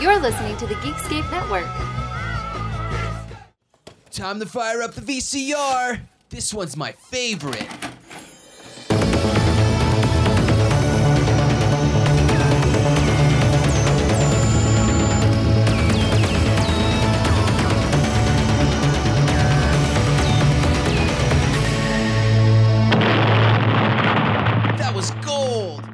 You're listening to the Geekscape Network. Time to fire up the VCR. This one's my favorite. That was gold.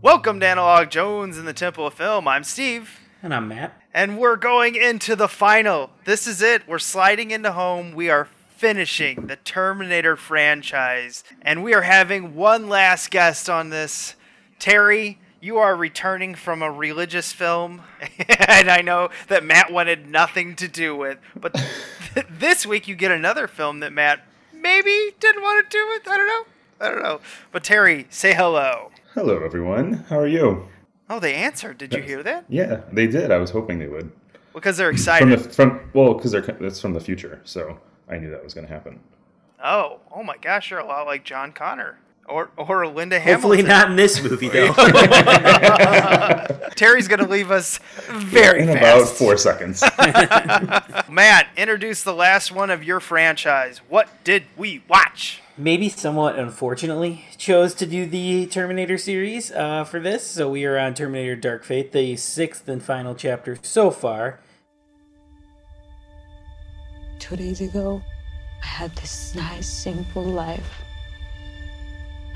Welcome to Analog Jones in the Temple of Film. I'm Steve. And I'm Matt. And we're going into the final. This is it. We're sliding into home. We are finishing the Terminator franchise. And we are having one last guest on this. Terry, you are returning from a religious film. and I know that Matt wanted nothing to do with. But this week you get another film that Matt maybe didn't want to do with. I don't know. I don't know. But Terry, say hello. Hello, everyone. How are you? Oh, they answered. Did you hear that? Yeah, they did. I was hoping they would. Well because they're excited. From the from well, because they're that's from the future, so I knew that was going to happen. Oh, oh my gosh, you're a lot like John Connor or or Linda Hopefully Hamilton. not in this movie though. Terry's gonna leave us very In fast. about four seconds. Matt, introduce the last one of your franchise. What did we watch? Maybe somewhat unfortunately chose to do the Terminator series uh, for this, so we are on Terminator Dark Fate, the sixth and final chapter so far. Two days ago, I had this nice, simple life.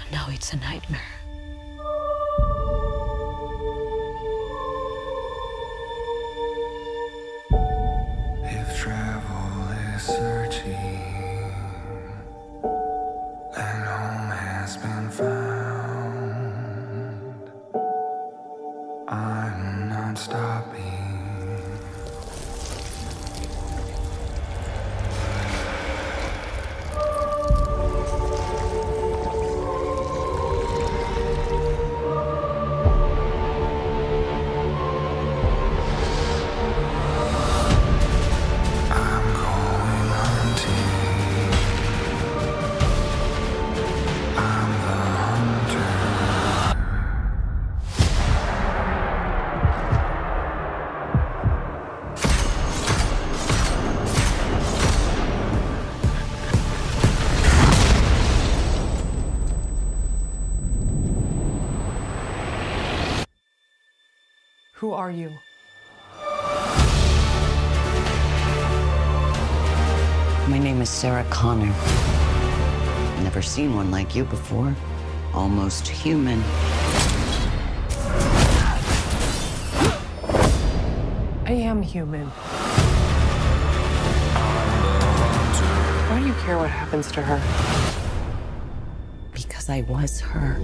And now it's a nightmare. I'm not Who are you? My name is Sarah Connor. Never seen one like you before. Almost human. I am human. Why do you care what happens to her? Because I was her.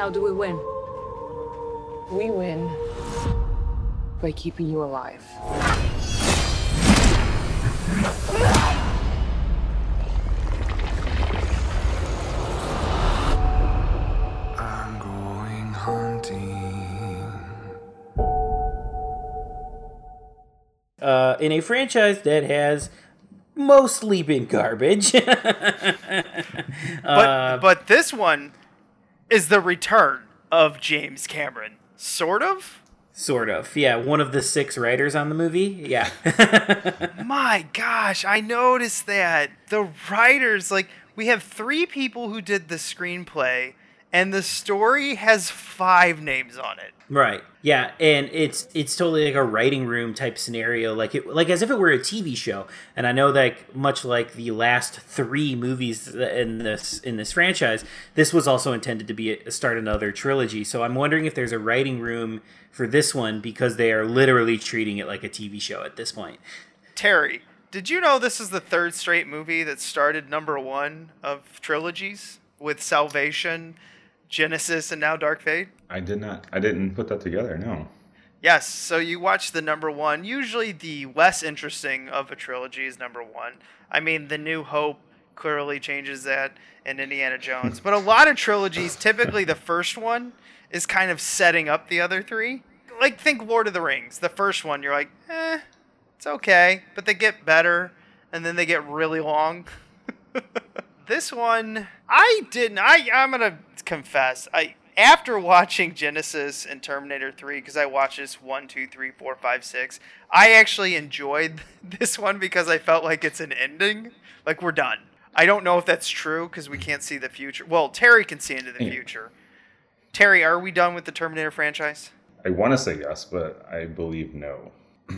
How do we win? We win by keeping you alive. I'm going hunting. Uh, in a franchise that has mostly been garbage. But but this one is the return of James Cameron. Sort of? sort of. Yeah, one of the six writers on the movie. Yeah. My gosh, I noticed that. The writers, like, we have three people who did the screenplay, and the story has five names on it. Right. Yeah, and it's it's totally like a writing room type scenario, like it like as if it were a TV show. And I know that much like the last three movies in this in this franchise, this was also intended to be a, start another trilogy. So I'm wondering if there's a writing room for this one because they are literally treating it like a TV show at this point. Terry, did you know this is the third straight movie that started number one of trilogies with Salvation, Genesis, and now Dark Fate? I did not. I didn't put that together. No. Yes, so you watch the number one. Usually, the less interesting of a trilogy is number one. I mean, The New Hope, clearly changes that in Indiana Jones. But a lot of trilogies, typically the first one is kind of setting up the other three. Like think Lord of the Rings. The first one, you're like, eh, it's okay, but they get better, and then they get really long. this one, I didn't. I I'm gonna confess. I after watching Genesis and Terminator 3, because I watched this one, two, three, four, five, six, I actually enjoyed this one because I felt like it's an ending. Like we're done. I don't know if that's true because we can't see the future. Well, Terry can see into the Yeah. future. Terry, are we done with the Terminator franchise? I want to say yes, but I believe no.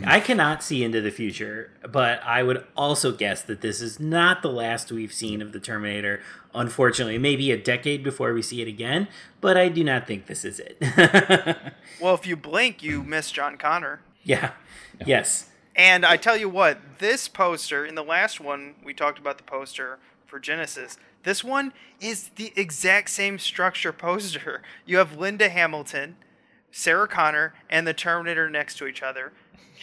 I cannot see into the future, but I would also guess that this is not the last we've seen of the Terminator. Unfortunately, maybe a decade before we see it again, but I do not think this is it. Well, if you blink, you miss John Connor. yeah. Yes. And I tell you what, this poster, in the last one, we talked about the poster for Genesis. This one is the exact same structure poster. You have Linda Hamilton, Sarah Connor, and the Terminator next to each other,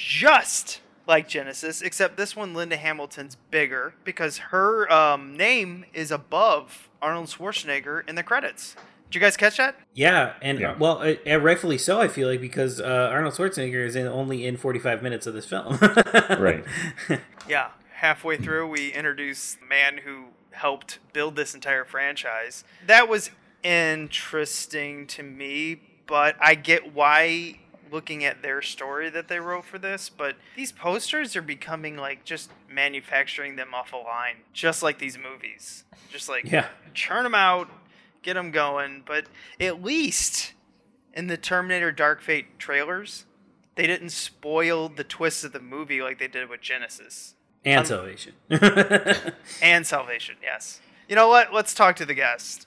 just like Genesis, except this one, Linda Hamilton's bigger because her um, name is above Arnold Schwarzenegger in the credits. Did you guys catch that? Yeah, and Yeah. well, uh, uh, rightfully so. I feel like because uh, Arnold Schwarzenegger is in only in forty five minutes of this film. Right. Yeah, halfway through, we introduce the man who helped build this entire franchise. That was interesting to me, but I get why looking at their story that they wrote for this, but these posters are becoming like just manufacturing them off a line, just like these movies. Just like Yeah. churn them out, get them going, but at least in the Terminator Dark Fate trailers, they didn't spoil the twists of the movie like they did with Genesis and Salvation. and Salvation. Yes. You know what? Let's talk to the guest.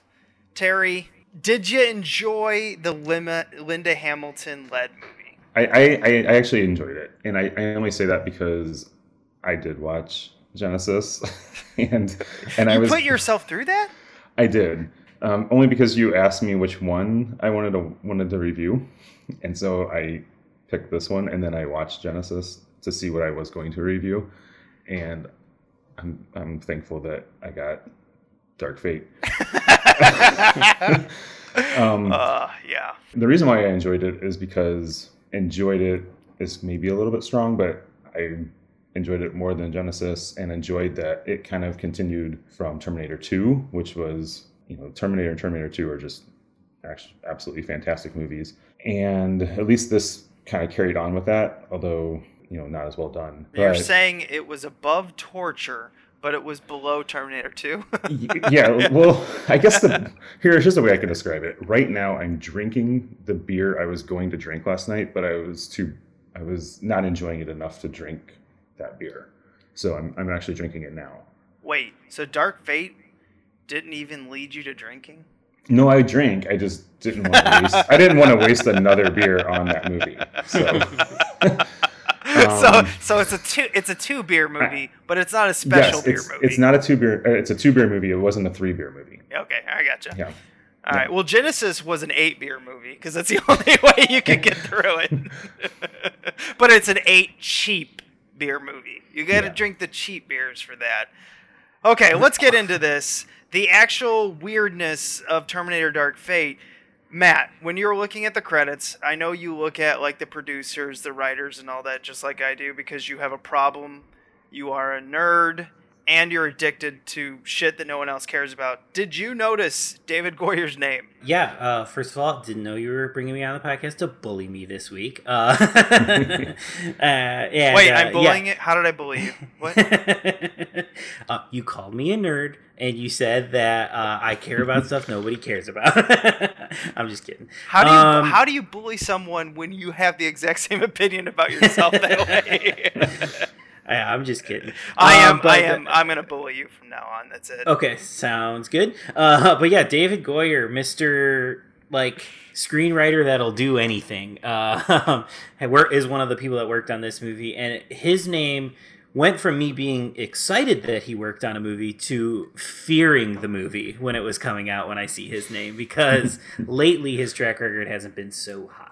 Terry, did you enjoy the Lima, Linda Hamilton led movie? I, I, I I actually enjoyed it, and I, I only say that because I did watch Genesis, and and I you was put yourself through that? I did um, only because you asked me which one I wanted to wanted to review, and so I picked this one, and then I watched Genesis to see what I was going to review, and I'm I'm thankful that I got Dark Fate. um, Uh, yeah. the reason why I enjoyed it is because enjoyed it. is maybe a little bit strong, but I enjoyed it more than Genesis and enjoyed that it kind of continued from Terminator 2, which was, you know, Terminator and Terminator 2 are just actually absolutely fantastic movies. And at least this kind of carried on with that, although, you know, not as well done. You're But- saying it was above torture, but it was below Terminator 2? Yeah, well, I guess the here's just the way I can describe it. Right now, I'm drinking the beer I was going to drink last night, but I was too, I was not enjoying it enough to drink that beer. So I'm, I'm actually drinking it now. Wait, so Dark Fate didn't even lead you to drinking? No, I drank. I just didn't want to waste. I didn't want to waste another beer on that movie. So, so Um, so it's a two it's a two beer movie, but it's not a special yes, beer it's, movie. it's not a two beer. Uh, it's a two beer movie. It wasn't a three beer movie. Okay, I gotcha. Yeah. All right. Well, Genesis was an eight beer movie because that's the only way you could get through it. but it's an eight cheap beer movie. You got to Yeah. drink the cheap beers for that. Okay, let's get into this. The actual weirdness of Terminator Dark Fate. Matt, when you're looking at the credits, I know you look at like the producers, the writers, and all that, just like I do, because you have a problem. You are a nerd and you're addicted to shit that no one else cares about. Did you notice David Goyer's name? Yeah, uh, first of all, didn't know you were bringing me on the podcast to bully me this week. Uh, uh, and, Wait, uh, I'm bullying yeah. it? How did I bully you? What? uh, you called me a nerd, and you said that uh, I care about stuff nobody cares about. I'm just kidding. How do you Um, how do you bully someone when you have the exact same opinion about yourself that way? I, I'm just kidding. I am Um, I am I'm gonna bully you from now on. That's it. Okay, sounds good. Uh, but yeah, David Goyer, Mister like screenwriter that'll do anything, uh, is one of the people that worked on this movie, and his name went from me being excited that he worked on a movie to fearing the movie when it was coming out when I see his name because lately his track record hasn't been so hot.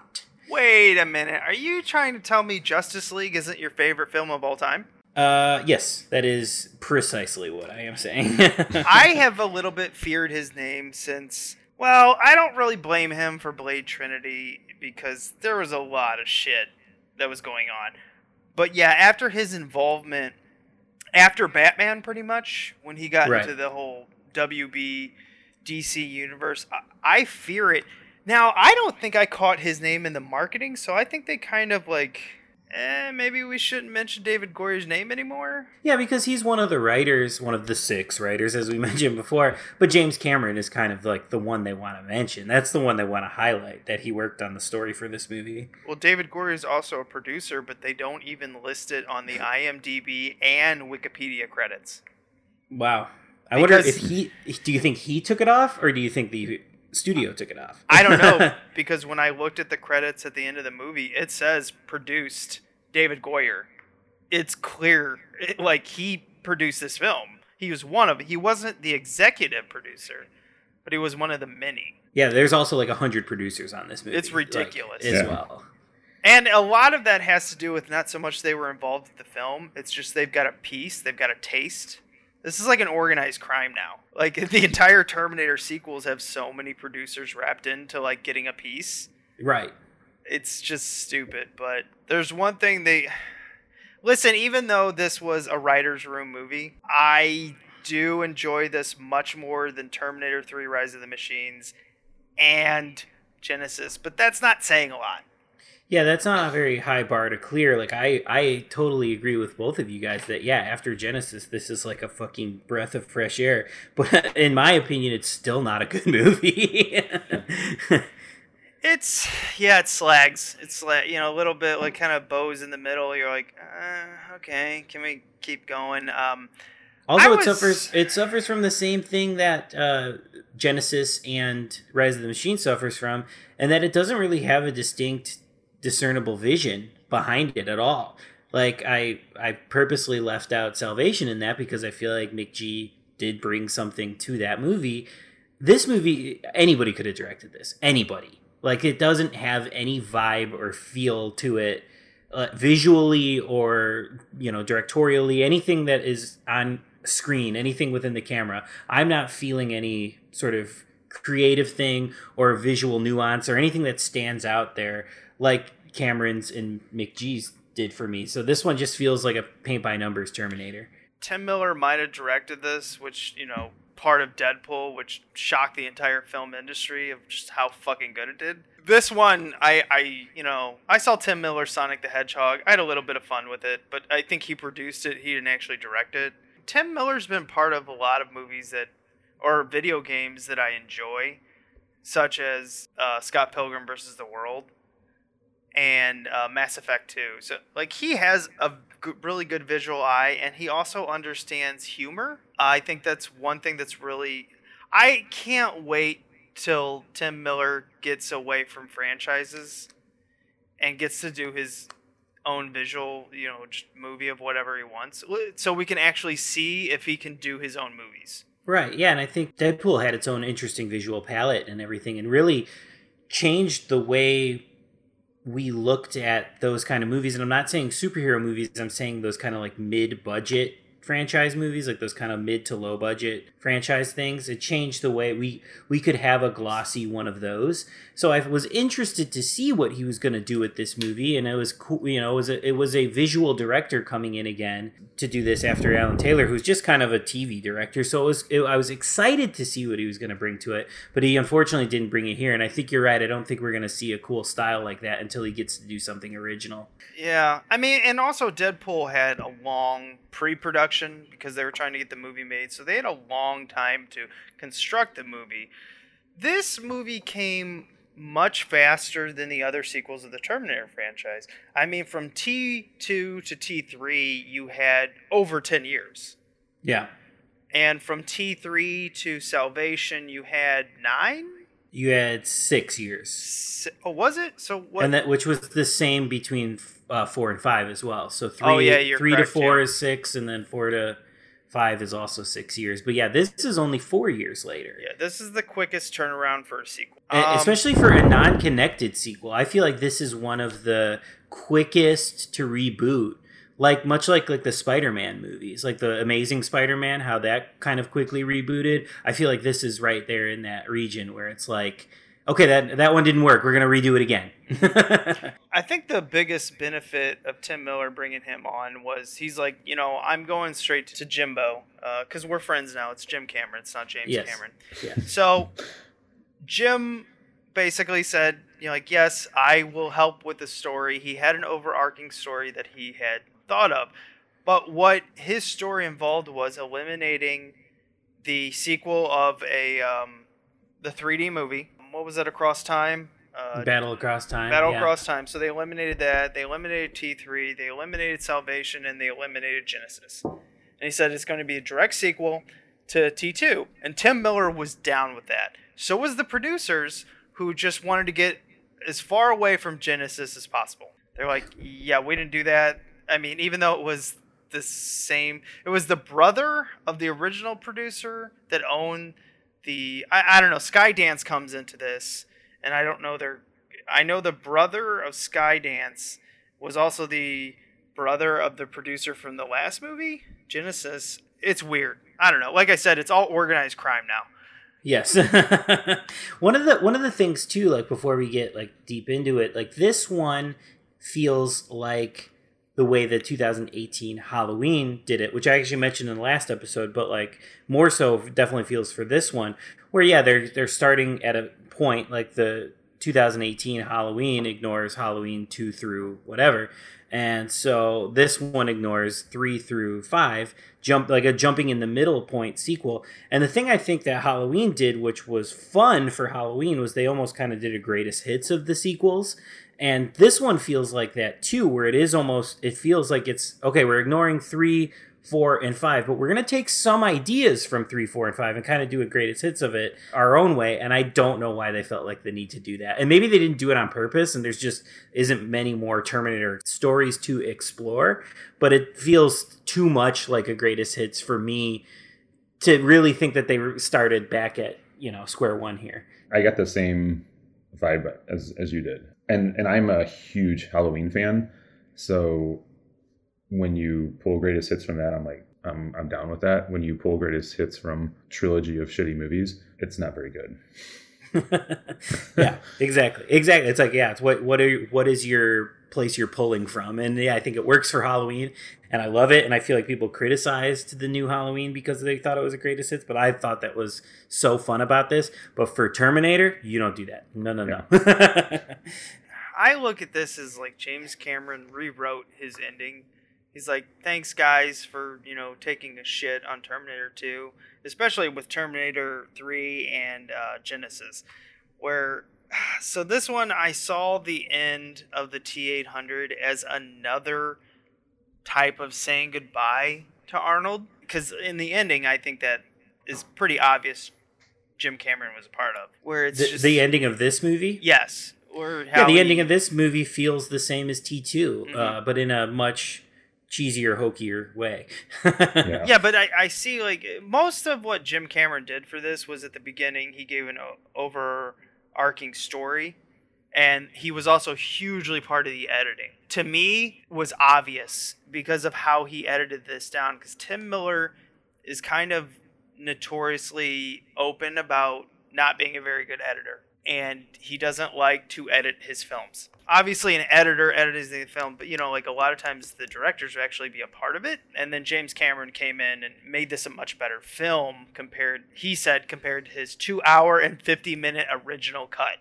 Wait a minute. Are you trying to tell me Justice League isn't your favorite film of all time? Uh, yes, that is precisely what I am saying. I have a little bit feared his name since. Well, I don't really blame him for Blade Trinity because there was a lot of shit that was going on. But yeah, after his involvement, after Batman, pretty much, when he got Right. into the whole WB DC universe, I, I fear it. Now, I don't think I caught his name in the marketing, so I think they kind of like, eh, maybe we shouldn't mention David Goyer's name anymore. yeah, because he's one of the writers, one of the six writers, as we mentioned before. But James Cameron is kind of like the one they want to mention. That's the one they want to highlight that he worked on the story for this movie. Well, David Goyer is also a producer, but they don't even list it on the IMDb and Wikipedia credits. Wow. I wonder if he. Do you think he took it off, or do you think the studio took it off? I don't know because when I looked at the credits at the end of the movie, it says produced David Goyer. It's clear, it- like he produced this film. He was one of. He wasn't the executive producer, but he was one of the many. yeah, there's also like a hundred producers on this movie. It's like, ridiculous. as Yeah. well. And a lot of that has to do with not so much they were involved with the film. It's just they've got a piece, they've got a taste. This is like an organized crime now. Like the entire Terminator sequels have so many producers wrapped into like getting a piece. Right. It's just stupid. But there's one thing they listen. Even though this was a writers' room movie, I do enjoy this much more than Terminator 3: Rise of the Machines and Genesis. But that's not saying a lot. Yeah, that's not a very high bar to clear. Like I, I totally agree with both of you guys that yeah, after Genesis, this is like a fucking breath of fresh air. But in my opinion, it's still not a good movie. It's yeah, it slags. It's like you know a little bit like kind of bows in the middle. You're like, uh, okay, can we keep going? Um, Although I it was- suffers, it suffers from the same thing that uh, Genesis and Rise of the Machine suffers from, and that it doesn't really have a distinct, discernible vision behind it at all. Like I, I purposely left out Salvation in that because I feel like McG did bring something to that movie. This movie, anybody could have directed this. Anybody. Like it doesn't have any vibe or feel to it uh, visually or you know directorially anything that is on screen anything within the camera i'm not feeling any sort of creative thing or visual nuance or anything that stands out there like cameron's and mcg's did for me so this one just feels like a paint by numbers terminator Tim Miller might have directed this, which you know part of Deadpool, which shocked the entire film industry of just how fucking good it did. This one, I, I, you know, I saw Tim Miller Sonic the Hedgehog. I had a little bit of fun with it, but I think he produced it. He didn't actually direct it. Tim Miller's been part of a lot of movies that, or video games that I enjoy, such as uh, Scott Pilgrim versus the World and uh, Mass Effect 2. So, like, he has a g- really good visual eye, and he also understands humor. I think that's one thing that's really. I can't wait till Tim Miller gets away from franchises and gets to do his own visual, you know, just movie of whatever he wants, so we can actually see if he can do his own movies. Right. Yeah, and I think Deadpool had its own interesting visual palette and everything, and really changed the way we looked at those kind of movies. And I'm not saying superhero movies. I'm saying those kind of like mid-budget franchise movies, like those kind of mid to low budget franchise things. It changed the way we we could have a glossy one of those. So I was interested to see what he was going to do with this movie, and it was cool. You know, it was a, it was a visual director coming in again to do this after Alan Taylor, who's just kind of a TV director. So it was it, I was excited to see what he was going to bring to it, but he unfortunately didn't bring it here. And I think you're right. I don't think we're going to see a cool style like that until he gets to do something original. Yeah, I mean, and also Deadpool had a long pre-production because they were trying to get the movie made, so they had a long time to construct the movie. This movie came much faster than the other sequels of the Terminator franchise. I mean, from T2 to T3, you had over 10 years. Yeah. And from T3 to Salvation, you had nine? You had six years, Si- Oh, was it? So what? and that which was the same between uh, four and five as well. So three, Oh, yeah, three correct, to four yeah. is six, and then four to five is also six years. But yeah, this is only four years later. yeah, this is the quickest turnaround for a sequel. Um, especially for a non-connected sequel i feel like this is one of the quickest to reboot like much like like the Spider-Man movies, like the Amazing Spider-Man, how that kind of quickly rebooted. I feel like this is right there in that region where it's like, okay, that that one didn't work. We're gonna redo it again. I think the biggest benefit of Tim Miller bringing him on was he's like, you know, I'm going straight to Jimbo because we're friends now. It's Jim Cameron. It's not James Yes. Cameron. Yeah. So Jim basically said, you know, like, yes, I will help with the story. He had an overarching story that he had thought of. But what his story involved was eliminating the sequel of a um, the 3D movie. What was that across time? Uh, Battle Across Time. Battle yeah. Across Time. So they eliminated that. They eliminated T3. They eliminated Salvation, and they eliminated Genesis. And he said it's going to be a direct sequel to T2. And Tim Miller was down with that. So was the producers, who just wanted to get as far away from Genesis as possible. They're like, yeah, we didn't do that. I mean, even though it was the same, it was the brother of the original producer that owned the. I, I don't know. Skydance comes into this, and I don't know their. I know the brother of Skydance was also the brother of the producer from the last movie, Genesis. It's weird. I don't know. Like I said, it's all organized crime now. Yes. one of the one of the things too, like before we get like deep into it, like this one feels like the way the 2018 Halloween did it, which I actually mentioned in the last episode, but like more so definitely feels for this one, where yeah, they're they're starting at a point like the 2018 Halloween ignores Halloween two through whatever. And so this one ignores three through five, jump like a jumping in the middle point sequel. And the thing I think that Halloween did, which was fun for Halloween, was they almost kind of did a greatest hits of the sequels. And this one feels like that too, where it is almost it feels like it's okay, we're ignoring three, four, and five, but we're gonna take some ideas from three, four, and five and kind of do a greatest hits of it our own way. And I don't know why they felt like the need to do that. And maybe they didn't do it on purpose, and there's just isn't many more Terminator stories to explore. But it feels too much like a greatest hits for me to really think that they started back at you know square one here. I got the same vibe as as you did, and and I'm a huge Halloween fan, so when you pull greatest hits from that, I'm like I'm I'm down with that. When you pull greatest hits from trilogy of shitty movies, it's not very good. yeah, exactly, exactly. It's like yeah, it's what what are what is your place you're pulling from, and yeah, I think it works for Halloween, and I love it, and I feel like people criticized the new Halloween because they thought it was a greatest hits, but I thought that was so fun about this. But for Terminator, you don't do that. No, no, no. I look at this as like James Cameron rewrote his ending. He's like, "Thanks guys for, you know, taking a shit on Terminator 2, especially with Terminator 3 and uh, Genesis." Where so this one I saw the end of the T800 as another type of saying goodbye to Arnold because in the ending I think that is pretty obvious Jim Cameron was a part of. Where it's the, just the ending of this movie, Yes. Or yeah, how the he- ending of this movie feels the same as T 2 Mm-hmm. uh, but in a much cheesier, hokier way. Yeah. Yeah, but I, I see like most of what Jim Cameron did for this was at the beginning he gave an o- overarching story and he was also hugely part of the editing. To me was obvious because of how he edited this down cuz Tim Miller is kind of notoriously open about not being a very good editor and he doesn't like to edit his films. Obviously, an editor edits the film, but you know, like a lot of times the directors would actually be a part of it. And then James Cameron came in and made this a much better film compared, he said, compared to his two hour and 50 minute original cut.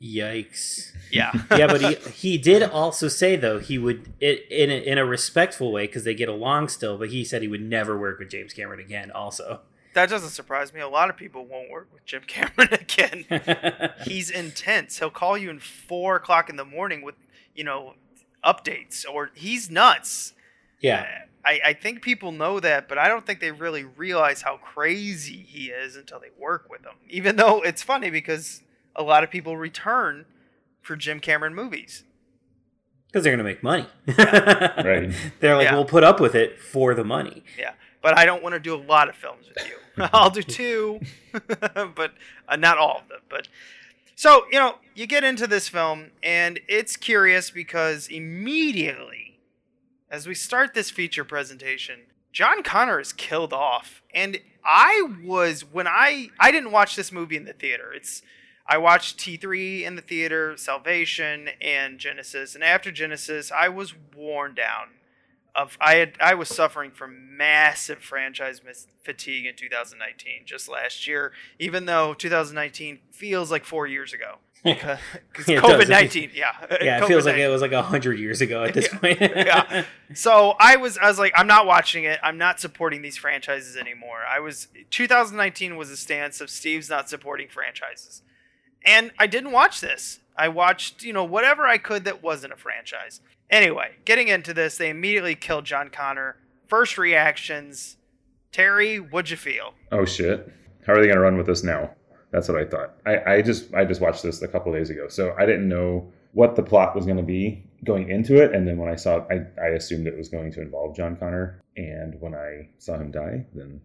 Yikes. Yeah. yeah, but he he did also say though he would it in a, in a respectful way because they get along still. But he said he would never work with James Cameron again. Also, that doesn't surprise me. A lot of people won't work with Jim Cameron again. He's intense. He'll call you in four o'clock in the morning with, you know, updates, or he's nuts. yeah, I, I think people know that, but I don't think they really realize how crazy he is until they work with him. Even though it's funny because a lot of people return for Jim Cameron movies. because they're gonna make money. Right. They're like, Yeah. we'll put up with it for the money. Yeah, but I don't want to do a lot of films with you. I'll do two, but uh, not all of them. But so you know, you get into this film, and it's curious because immediately as we start this feature presentation, John Connor is killed off. And I was when I I didn't watch this movie in the theater. It's I watched T3 in the theater, Salvation and Genesis, and after Genesis, I was worn down. Of I had I was suffering from massive franchise mis- fatigue in 2019, just last year. Even though 2019 feels like four years ago, because Yeah. COVID 19, yeah, Yeah, it feels like it was like a hundred years ago at this point. yeah. So I was I was like, I'm not watching it. I'm not supporting these franchises anymore. I was 2019 was a stance of Steve's not supporting franchises. And I didn't watch this. I watched, you know, whatever I could that wasn't a franchise. Anyway, getting into this, they immediately killed John Connor. First reactions. Terry, what'd you feel? Oh shit! How are they gonna run with this now? That's what I thought. I, I just I just watched this a couple days ago, so I didn't know what the plot was gonna be going into it, and then when I saw it, I, I assumed it was going to involve John Connor, and when I saw him die, then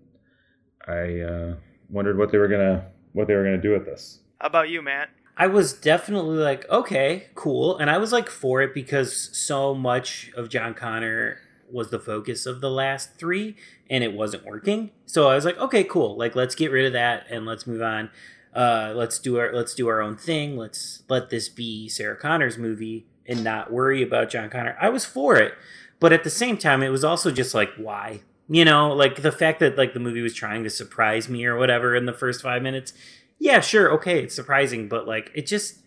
I uh, wondered what they were gonna what they were gonna do with this. How about you, Matt? I was definitely like, okay, cool. And I was like for it because so much of John Connor was the focus of the last three and it wasn't working. So I was like, okay, cool. Like let's get rid of that and let's move on. Uh, let's do our let's do our own thing. Let's let this be Sarah Connor's movie and not worry about John Connor. I was for it. But at the same time, it was also just like, why? You know, like the fact that like the movie was trying to surprise me or whatever in the first five minutes. Yeah, sure, okay, it's surprising, but like it just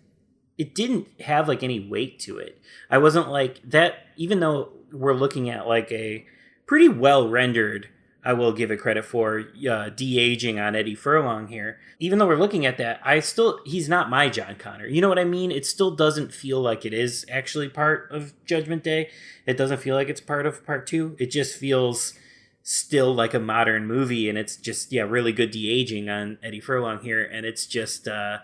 it didn't have like any weight to it. I wasn't like that even though we're looking at like a pretty well rendered I will give it credit for uh, de-aging on Eddie Furlong here. Even though we're looking at that, I still he's not my John Connor. You know what I mean? It still doesn't feel like it is actually part of Judgment Day. It doesn't feel like it's part of part 2. It just feels still like a modern movie and it's just yeah, really good de-aging on Eddie Furlong here and it's just uh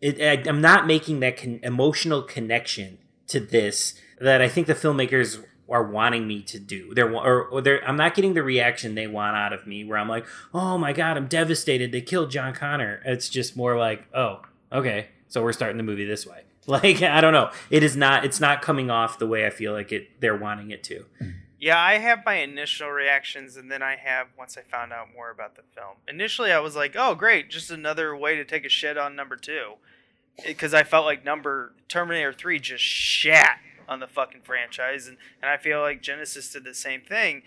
it, I, I'm not making that con- emotional connection to this that I think the filmmakers are wanting me to do. They're or, or they're I'm not getting the reaction they want out of me where I'm like, "Oh my god, I'm devastated. They killed John Connor." It's just more like, "Oh, okay. So we're starting the movie this way." Like, I don't know. It is not it's not coming off the way I feel like it they're wanting it to. Yeah, I have my initial reactions, and then I have once I found out more about the film. Initially, I was like, "Oh, great! Just another way to take a shit on number two. because I felt like number Terminator Three just shat on the fucking franchise, and and I feel like Genesis did the same thing.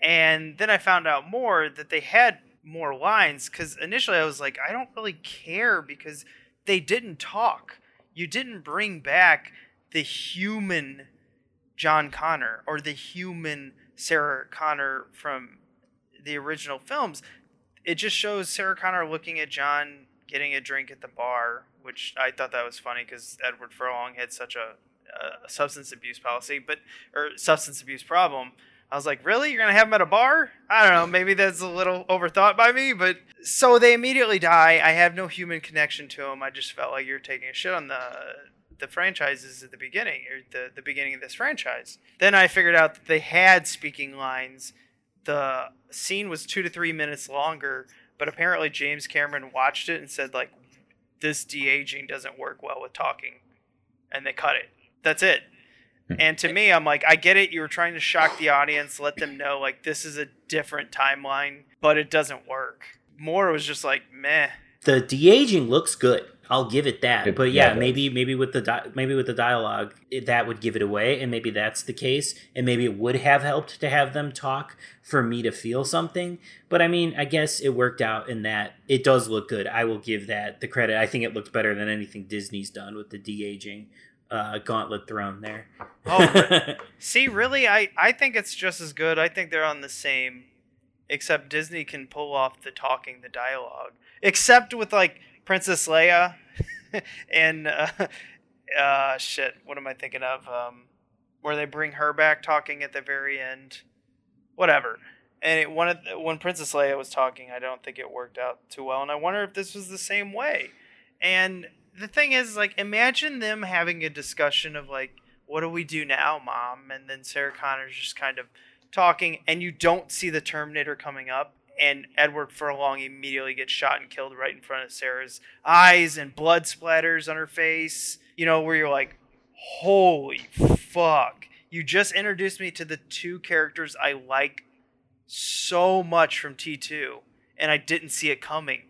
And then I found out more that they had more lines because initially I was like, I don't really care because they didn't talk. You didn't bring back the human John Connor or the human Sarah Connor from the original films. It just shows Sarah Connor looking at John getting a drink at the bar, which I thought that was funny because Edward Furlong had such a, a substance abuse policy, but or substance abuse problem. I was like, really? You're gonna have him at a bar? I don't know. Maybe that's a little overthought by me, but so they immediately die. I have no human connection to him. I just felt like you're taking a shit on the the franchises at the beginning or the the beginning of this franchise. Then I figured out that they had speaking lines. The scene was two to three minutes longer, but apparently James Cameron watched it and said like, this de aging doesn't work well with talking, and they cut it. That's it. Hmm. And to me, I'm like, I get it. You were trying to shock the audience, let them know like this is a different timeline, but it doesn't work. More was just like, meh. The de aging looks good. I'll give it that. It- but yeah, yeah, maybe maybe with the di- maybe with the dialogue it, that would give it away, and maybe that's the case, and maybe it would have helped to have them talk for me to feel something. But I mean, I guess it worked out in that it does look good. I will give that the credit. I think it looks better than anything Disney's done with the de aging uh, gauntlet thrown there. Oh, See, really, I, I think it's just as good. I think they're on the same, except Disney can pull off the talking, the dialogue. Except with like Princess Leia and uh, uh, shit. What am I thinking of? Um, where they bring her back talking at the very end. Whatever. And it, one the, when Princess Leia was talking, I don't think it worked out too well. And I wonder if this was the same way. And the thing is, like, imagine them having a discussion of like, what do we do now, mom? And then Sarah Connor's just kind of talking, and you don't see the Terminator coming up, and Edward Furlong immediately gets shot and killed right in front of Sarah's eyes, and blood splatters on her face. You know, where you're like, holy fuck. You just introduced me to the two characters I like so much from T2, and I didn't see it coming.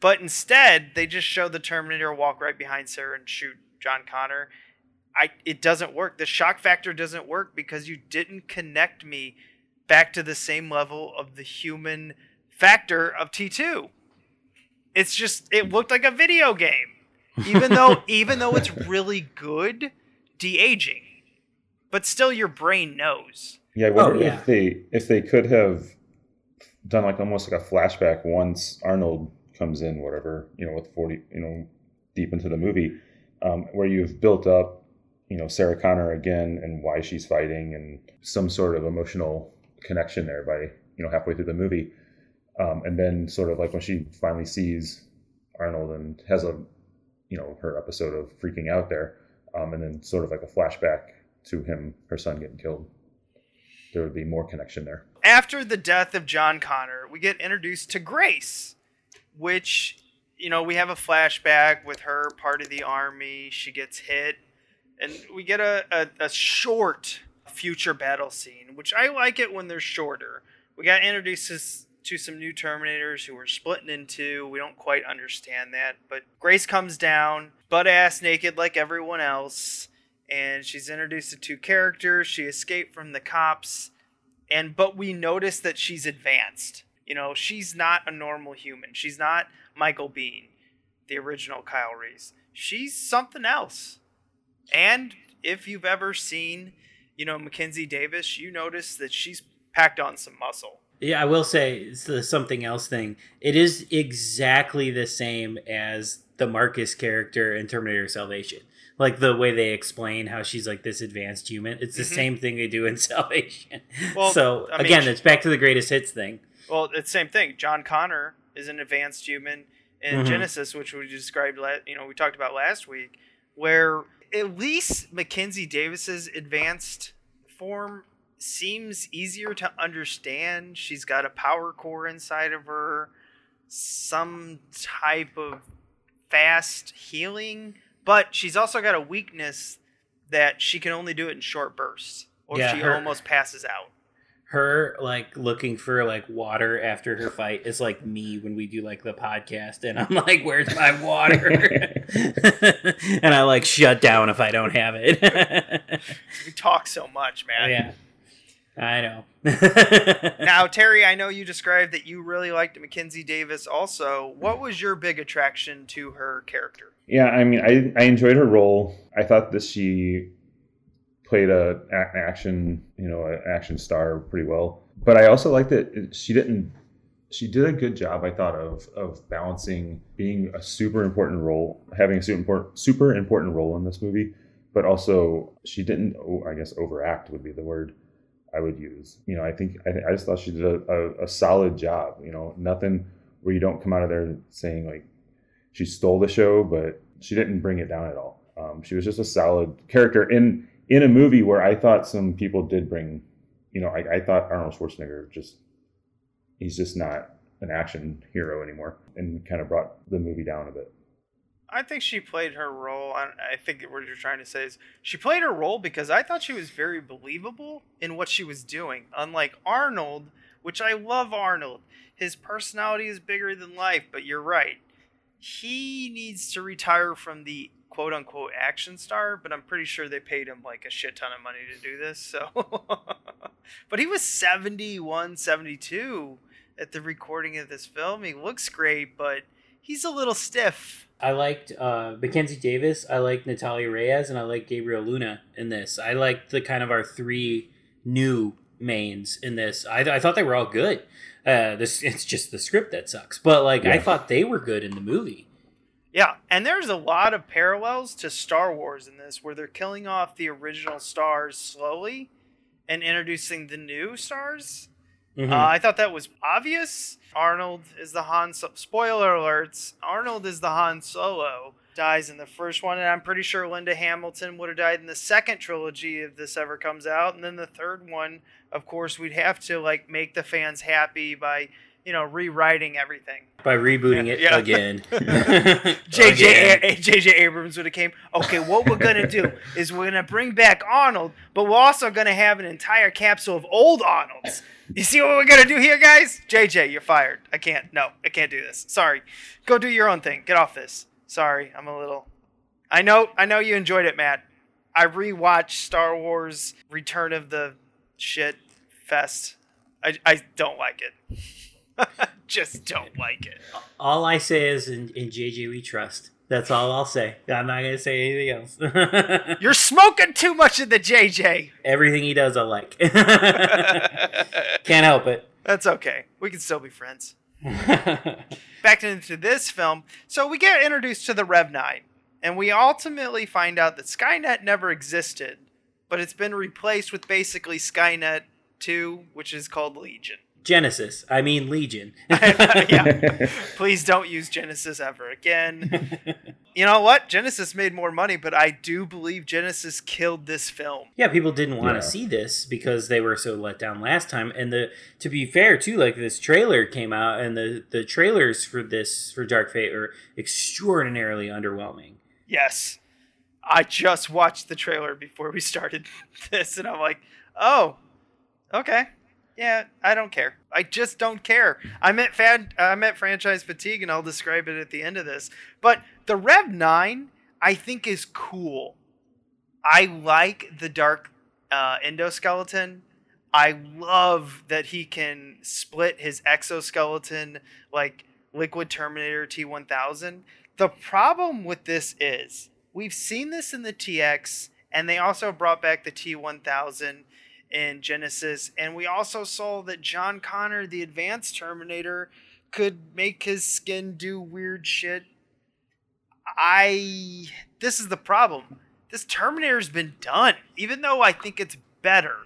But instead, they just show the Terminator walk right behind Sarah and shoot John Connor. I it doesn't work. The shock factor doesn't work because you didn't connect me back to the same level of the human factor of T2. It's just it looked like a video game. Even though even though it's really good de-aging. But still your brain knows. Yeah, I wonder Oh, yeah. if they if they could have done like almost like a flashback once Arnold comes in, whatever you know, with forty, you know, deep into the movie, um, where you've built up, you know, Sarah Connor again and why she's fighting and some sort of emotional connection there by you know halfway through the movie, um, and then sort of like when she finally sees Arnold and has a you know her episode of freaking out there, um, and then sort of like a flashback to him, her son getting killed there would be more connection there. after the death of John Connor, we get introduced to Grace, which, you know, we have a flashback with her part of the army. She gets hit, and we get a, a, a short future battle scene, which I like it when they're shorter. We got introduced to, some new Terminators who were splitting in two. We don't quite understand that, but Grace comes down, butt ass naked like everyone else. And she's introduced to two characters. She escaped from the cops and but we notice that she's advanced. You know, she's not a normal human. She's not Michael Biehn, the original Kyle Reese. She's something else. And if you've ever seen, you know, Mackenzie Davis, you notice that she's packed on some muscle. Yeah, I will say it's the something else thing. It is exactly the same as the Marcus character in Terminator Salvation. Like the way they explain how she's like this advanced human. It's the Mhm. same thing they do in Salvation. Well, so I mean, again, she- it's back to the greatest hits thing. Well, it's the same thing. John Connor is an advanced human in Mhm. Genesis, which we described, you know, we talked about last week, where at least Mackenzie Davis's advanced form seems easier to understand. She's got a power core inside of her, some type of fast healing, but she's also got a weakness that she can only do it in short bursts, or Yeah, she her- almost passes out. Her like looking for like water after her fight is like me when we do like the podcast and I'm like, Where's my water? and I like shut down if I don't have it. We talk so much, man. Oh, yeah. I know. now, Terry, I know you described that you really liked Mackenzie Davis also. What was your big attraction to her character? Yeah, I mean, I, I enjoyed her role. I thought that she played a, a action, you know, an action star pretty well. But I also liked that she didn't. She did a good job, I thought, of of balancing being a super important role, having a super important, super important role in this movie, but also she didn't. oh, I guess overact would be the word I would use. You know, I think I, I just thought she did a, a, a solid job. You know, nothing where you don't come out of there saying like she stole the show, but she didn't bring it down at all. Um, she was just a solid character in in a movie where I thought some people did bring. You know, I, I thought Arnold Schwarzenegger just he's just not an action hero anymore, and kind of brought the movie down a bit. I think she played her role. I, I think what you're trying to say is she played her role because I thought she was very believable in what she was doing. Unlike Arnold, which I love Arnold, his personality is bigger than life, but you're right. He needs to retire from the quote unquote action star, but I'm pretty sure they paid him like a shit ton of money to do this. So, but he was 71, 72 at the recording of this film. He looks great, but he's a little stiff. I liked uh, Mackenzie Davis. I liked Natalia Reyes, and I liked Gabriel Luna in this. I liked the kind of our three new mains in this. I, I thought they were all good. Uh, this it's just the script that sucks, but like I thought they were good in the movie. Yeah, and there's a lot of parallels to Star Wars in this, where they're killing off the original stars slowly and introducing the new stars. Mhm. Uh, I thought that was obvious. Arnold is the Han. So- Spoiler alerts: Arnold is the Han Solo. Dies in the first one, and I'm pretty sure Linda Hamilton would have died in the second trilogy if this ever comes out. And then the third one, of course, we'd have to like make the fans happy by you know, rewriting everything. By rebooting it Yeah. again. JJ Again. A- JJ Abrams would have came. Okay, what we're gonna do is we're gonna bring back Arnold, but we're also gonna have an entire capsule of old Arnolds. You see what we're gonna do here, guys? JJ, you're fired. I can't. No, I can't do this. Sorry. Go do your own thing. Get off this. Sorry, I'm a little. I know. I know you enjoyed it, Matt. I rewatched Star Wars: Return of the Shit Fest. I I don't like it. Just don't like it. all I say is in, in JJ we trust. That's all I'll say. I'm not gonna say anything else. You're smoking too much of the JJ. Everything he does, I like. Can't help it. That's okay. We can still be friends. Back into this film. So we get introduced to the Rev 9, and we ultimately find out that Skynet never existed, but it's been replaced with basically Skynet 2, which is called Legion. Genesis. I mean Legion. yeah. Please don't use Genesis ever again. You know what? Genesis made more money, but I do believe Genesis killed this film. Yeah, people didn't want Yeah. to see this because they were so let down last time. And the to be fair too, like this trailer came out, and the the trailers for this for Dark Fate are extraordinarily underwhelming. Yes. I just watched the trailer before we started this, and I'm like, oh, okay. Yeah, I don't care. I just don't care. I'm at fan, I'm at franchise fatigue, and I'll describe it at the end of this. But the Rev Nine, I think, is cool. I like the dark uh, endoskeleton. I love that he can split his exoskeleton like Liquid Terminator T1000. The problem with this is we've seen this in the TX, and they also brought back the T1000 in Genesis, and we also saw that John Connor, the advanced Terminator, could make his skin do weird shit. I. This is the problem. This Terminator's been done, even though I think it's better.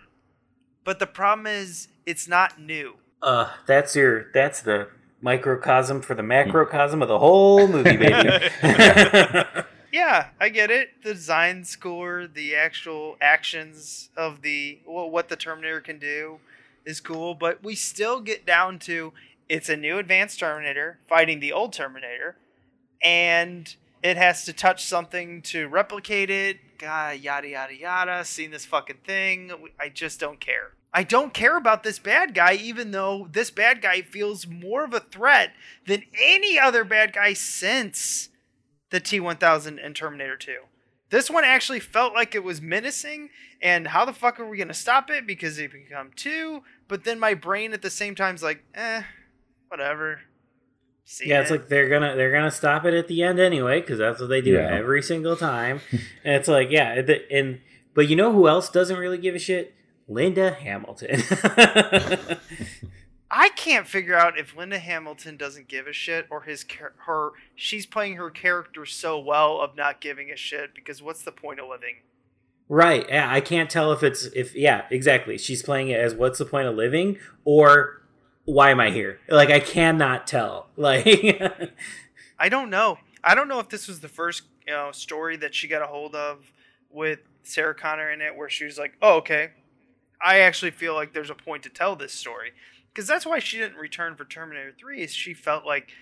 But the problem is, it's not new. Uh, that's your that's the microcosm for the macrocosm of the whole movie, baby. Yeah, I get it. The design score, the actual actions of the wh- what the Terminator can do is cool, but we still get down to it's a new advanced Terminator fighting the old Terminator, and it has to touch something to replicate it. God, yada yada yada. Seen this fucking thing. I just don't care. I don't care about this bad guy, even though this bad guy feels more of a threat than any other bad guy since the T1000 and Terminator 2. This one actually felt like it was menacing, and how the fuck are we gonna stop it? Because it become two, but then my brain at the same time is like, eh, whatever. See yeah, it's like they're gonna they're gonna stop it at the end anyway because that's what they do Yeah. every single time. and it's like yeah, the, and but you know who else doesn't really give a shit? Linda Hamilton. I can't figure out if Linda Hamilton doesn't give a shit or his her she's playing her character so well of not giving a shit because what's the point of living? Right. Yeah, I can't tell if it's if yeah, exactly. She's playing it as what's the point of living or why am I here? Like I cannot tell. Like I don't know. I don't know if this was the first you know story that she got a hold of with Sarah Connor in it, where she was like, "Oh, okay, I actually feel like there's a point to tell this story," because that's why she didn't return for Terminator Three. Is she felt like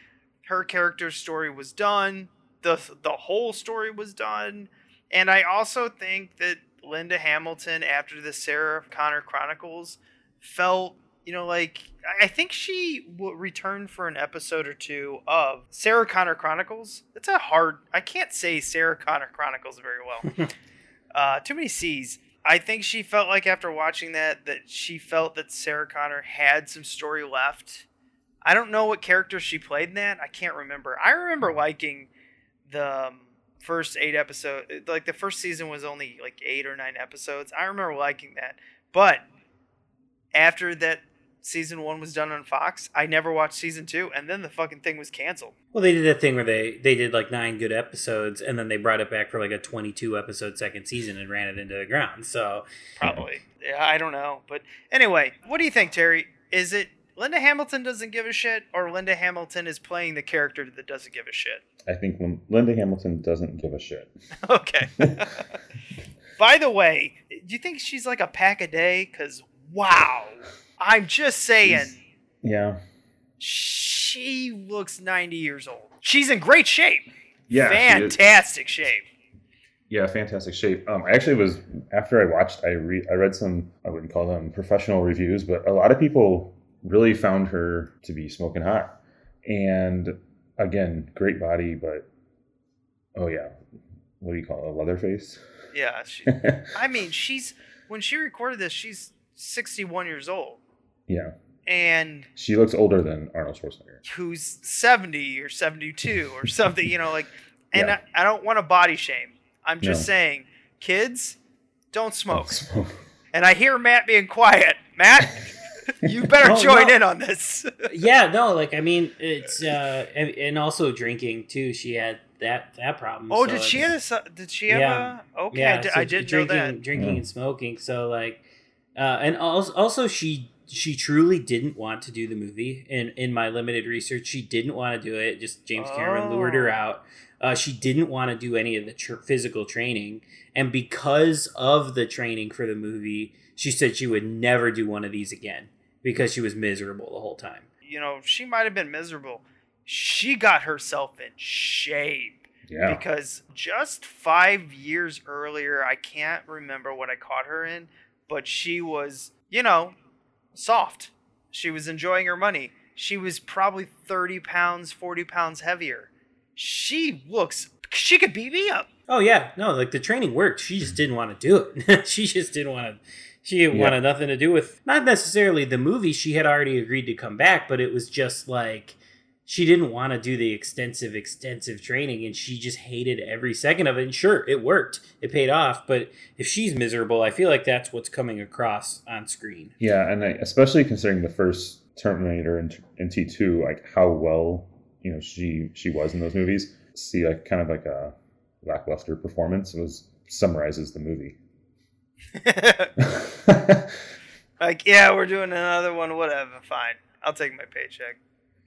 her character's story was done, the the whole story was done, and I also think that Linda Hamilton, after the Sarah Connor Chronicles, felt you know like I- think she w- returned for an episode or two of Sarah Connor Chronicles. It's a hard. I can't say Sarah Connor Chronicles very well. uh, too many C's. I think she felt like after watching that that she felt that Sarah Connor had some story left. I don't know what character she played in that. I can't remember. I remember liking the um, first eight episodes. Like the first season was only like eight or nine episodes. I remember liking that. But after that season one was done on Fox, I never watched season two, and then the fucking thing was canceled. Well, they did that thing where they they did like nine good episodes, and then they brought it back for like a twenty-two episode second season and ran it into the ground. So Probably. Yeah, I don't know. But anyway, what do you think, Terry? Is it Linda Hamilton doesn't give a shit, or Linda Hamilton is playing the character that doesn't give a shit? I think Linda Hamilton doesn't give a shit. Okay. By the way, do you think she's like a pack a day? Because, wow. I'm just saying. Yeah. she looks 90 years old. She's in great shape. Yeah, fantastic shape. Yeah, fantastic shape. Um, I actually was after I watched, I re- I read some I wouldn't call them professional reviews, but a lot of people really found her to be smoking hot. And again, great body, but oh yeah, what do you call it? A leather face? Yeah, she, I mean, she's when she recorded this, she's 61 years old, yeah, and she looks older than Arnold Schwarzenegger. who's 70 or 72 or something, you know, like, and Yeah. I, I don't want to body shame. I'm just No. saying, kids, don't smoke. Smoke. And I hear Matt being quiet. Matt, you better Oh, join no. in on this. yeah, no, like I mean, it's uh, and, and also drinking too. She had that that problem. oh, so did she it's- have a, did she have Yeah. a, okay, yeah, I, did, so I didn't drinking, know that. Drinking Mm. and smoking. So like, uh, and also, also she she truly didn't want to do the movie. and in my limited research, she didn't want to do it. Just James Cameron lured her Oh. out. Uh, she didn't want to do any of the tr- physical training, and because of the training for the movie, she said she would never do one of these again because she was miserable the whole time. You know, she might have been miserable. She got herself in shape. Yeah, because just five years earlier, I can't remember what I caught her in, but she was, you know, soft. She was enjoying her money. She was probably 30 pounds, 40 pounds heavier. She looks, she could beat me up. Oh yeah, no, like the training worked. She just didn't want to do it. she just didn't want to. She Yeah. wanted nothing to do with not necessarily the movie. She had already agreed to come back, but it was just like she didn't want to do the extensive, extensive training, and she just hated every second of it. And sure, it worked. It paid off. But if she's miserable, I feel like that's what's coming across on screen. yeah, and I, especially considering the first Terminator and, in T two, like how well you know she she was in those movies. See, like kind of like a lackluster performance was summarizes the movie. like, yeah, we're doing another one, whatever, fine. I'll take my paycheck.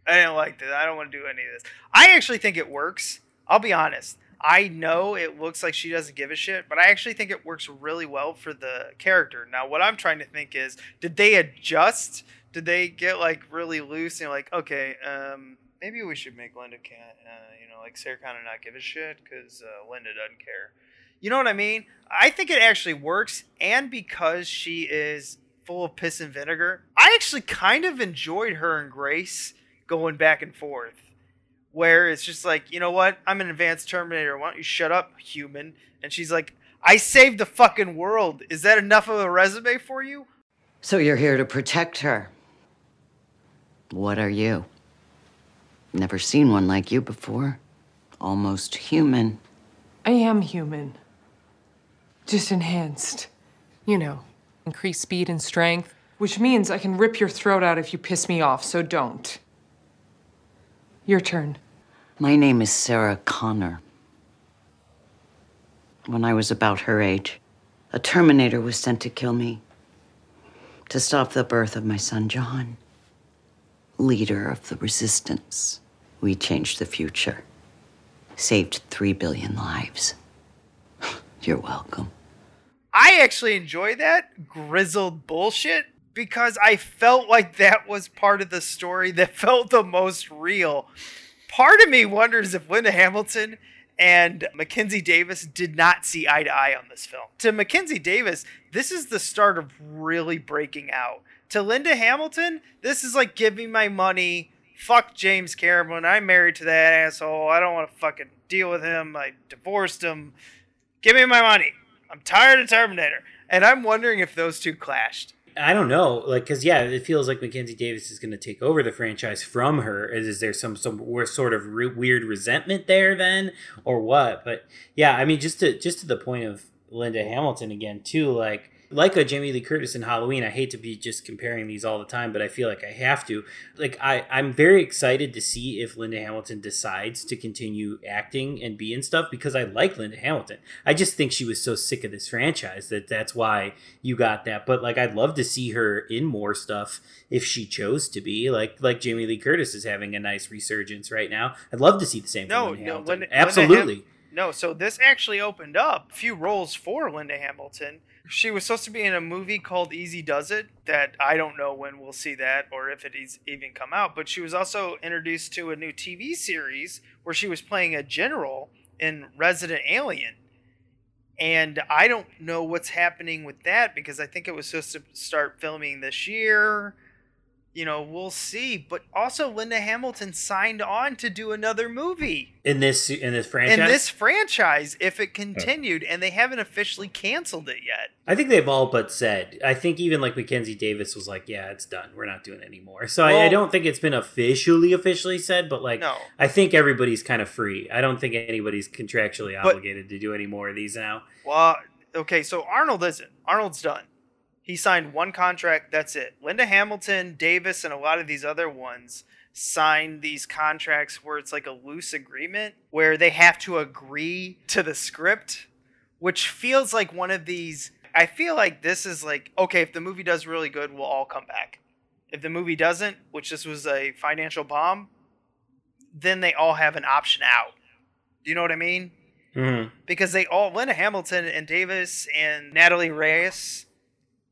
I didn't like this. I don't want to do any of this. I actually think it works. I'll be honest. I know it looks like she doesn't give a shit, but I actually think it works really well for the character. Now, what I'm trying to think is, did they adjust? Did they get like really loose and like, okay, um, maybe we should make Linda can, uh, you know, like Sarah Connor not give a shit because uh, Linda doesn't care. You know what I mean? I think it actually works, and because she is full of piss and vinegar, I actually kind of enjoyed her and Grace going back and forth. Where it's just like, you know what? I'm an advanced Terminator. Why don't you shut up, human? And she's like, I saved the fucking world. Is that enough of a resume for you? So you're here to protect her. What are you? Never seen one like you before. Almost human. I am human. Just enhanced. You know, increased speed and strength, which means I can rip your throat out if you piss me off, so don't. Your turn. My name is Sarah Connor. When I was about her age, a Terminator was sent to kill me. To stop the birth of my son, John. Leader of the resistance. We changed the future. Saved three billion lives. You're welcome. I actually enjoy that grizzled bullshit because I felt like that was part of the story that felt the most real. Part of me wonders if Linda Hamilton and Mackenzie Davis did not see eye to eye on this film. To Mackenzie Davis, this is the start of really breaking out. To Linda Hamilton, this is like give me my money. Fuck James Cameron. I'm married to that asshole. I don't want to fucking deal with him. I divorced him. Give me my money. I'm tired of Terminator. And I'm wondering if those two clashed. I don't know, like, cause yeah, it feels like Mackenzie Davis is going to take over the franchise from her. Is, is there some some sort of re- weird resentment there then, or what? But yeah, I mean, just to just to the point of Linda Hamilton again too, like like a Jamie Lee Curtis in Halloween. I hate to be just comparing these all the time, but I feel like I have to. Like I I'm very excited to see if Linda Hamilton decides to continue acting and be in stuff because I like Linda Hamilton. I just think she was so sick of this franchise that that's why you got that. But like I'd love to see her in more stuff if she chose to be. Like like Jamie Lee Curtis is having a nice resurgence right now. I'd love to see the same. No, Linda no, Hamilton. Linda- Linda Ham- absolutely. No, so this actually opened up a few roles for Linda Hamilton. She was supposed to be in a movie called Easy Does It that I don't know when we'll see that or if it is even come out, but she was also introduced to a new TV series where she was playing a general in Resident Alien. And I don't know what's happening with that because I think it was supposed to start filming this year. You know, we'll see. But also, Linda Hamilton signed on to do another movie in this in this franchise. in this franchise if it oh. continued, and they haven't officially canceled it yet. I think they've all but said. I think even like Mackenzie Davis was like, "Yeah, it's done. We're not doing it anymore." So I, I don't think it's been officially officially said, but like, No. I think everybody's kind of free. I don't think anybody's contractually But- obligated to do any more of these now. Well, okay, so Arnold isn't. Arnold's done. He signed one contract, that's it. Linda Hamilton, Davis, and a lot of these other ones signed these contracts where it's like a loose agreement where they have to agree to the script, which feels like one of these. I feel like this is like, okay, if the movie does really good, we'll all come back. If the movie doesn't, which this was a financial bomb, then they all have an option out. Do you know what I mean? Mm-hmm. because they all Linda Hamilton and Davis and Natalie Reyes,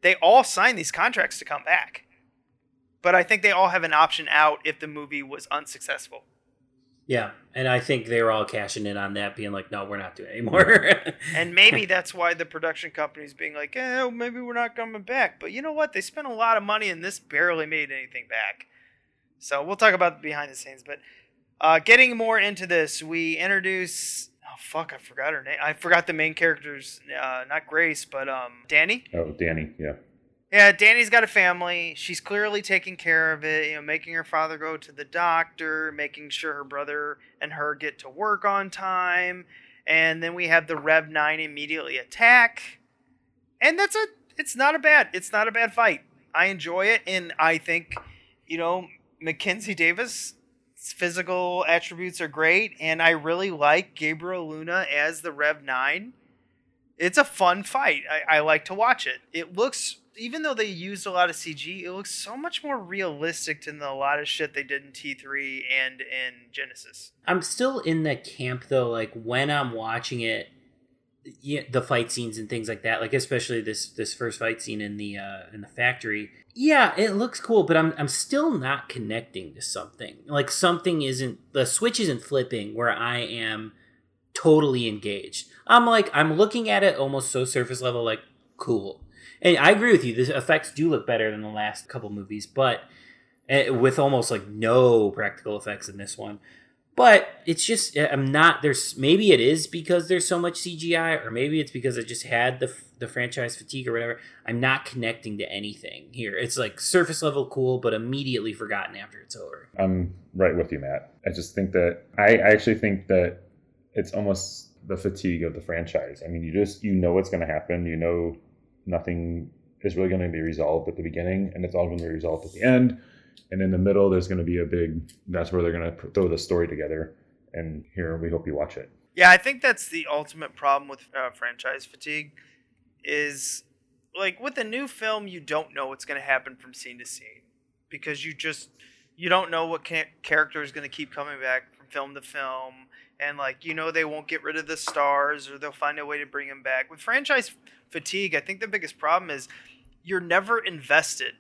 they all signed these contracts to come back. But I think they all have an option out if the movie was unsuccessful. Yeah, and I think they were all cashing in on that, being like, "No, we're not doing it anymore." And maybe that's why the production company's being like, eh, maybe we're not coming back. But you know what? They spent a lot of money and this barely made anything back. So we'll talk about the behind the scenes. But uh, getting more into this, we introduce. Oh, fuck, I forgot her name. I forgot the main character's, uh, not Grace, but um, Dani. Oh, Dani, yeah. Yeah, Dani's got a family. She's clearly taking care of it, you know, making her father go to the doctor, making sure her brother and her get to work on time. And then we have the Rev 9 immediately attack. And that's a it's not a bad it's not a bad fight. I enjoy it and I think, you know, Mackenzie Davis physical attributes are great and I really like Gabriel Luna as the Rev 9 it's a fun fight. I, I like to watch it. It looks, even though they used a lot of CG, it looks so much more realistic than the, a lot of shit they did in T3 and in Genesis. I'm still in the camp though. Like when I'm watching it, yeah, the fight scenes and things like that. Like especially this this first fight scene in the uh, in the factory. Yeah, it looks cool, but I'm I'm still not connecting to something. Like something isn't the switch isn't flipping where I am totally engaged. I'm like I'm looking at it almost so surface level, like cool. And I agree with you. The effects do look better than the last couple movies, but eh, with almost like no practical effects in this one. But it's just I'm not there's maybe it is because there's so much CGI, or maybe it's because I just had the the franchise fatigue or whatever. I'm not connecting to anything here. It's like surface level cool, but immediately forgotten after it's over. I'm right with you, Matt. I just think that I, I actually think that it's almost the fatigue of the franchise. I mean, you just you know what's going to happen. You know nothing is really going to be resolved at the beginning, and it's all going to be resolved at the end. And in the middle, there's going to be a big. That's where they're going to throw the story together. And here, we hope you watch it. Yeah, I think that's the ultimate problem with uh, franchise fatigue is like with a new film, you don't know what's going to happen from scene to scene because you just you don't know what character is going to keep coming back from film to film and like you know they won't get rid of the stars or they'll find a way to bring them back. With franchise fatigue, I think the biggest problem is you're never invested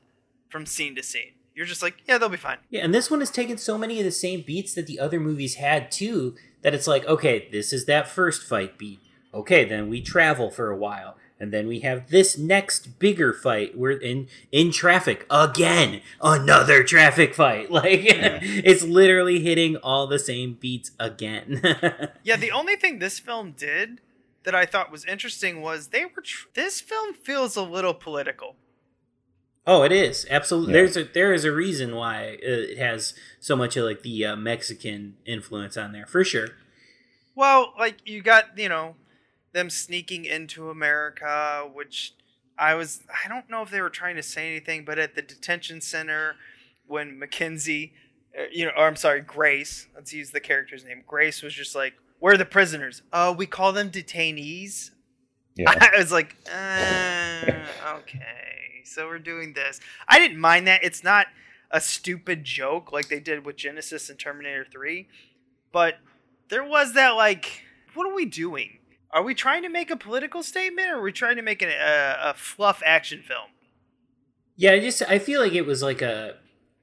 from scene to scene. You're just like, yeah, they'll be fine. Yeah, and this one has taken so many of the same beats that the other movies had too, that it's like, okay, this is that first fight beat. Okay, then we travel for a while. And then we have this next bigger fight. We're in in traffic again. Another traffic fight. Like it's literally hitting all the same beats again. Yeah, the only thing this film did that I thought was interesting was they were. Tr- this film feels a little political. Oh, it is absolutely. Yeah. There's a there is a reason why uh, it has so much of like the uh, Mexican influence on there for sure. Well, like you got you know them sneaking into America, which I was. I don't know if they were trying to say anything, but at the detention center when Mackenzie, uh, you know, or I'm sorry, Grace. Let's use the character's name. Grace was just like, "Where are the prisoners. Uh, we call them detainees." Yeah. I was like, uh, okay, so we're doing this. I didn't mind that. It's not a stupid joke like they did with Genesis and Terminator 3, but there was that like, what are we doing? Are we trying to make a political statement, or are we trying to make an, a, a fluff action film? Yeah, I just I feel like it was like a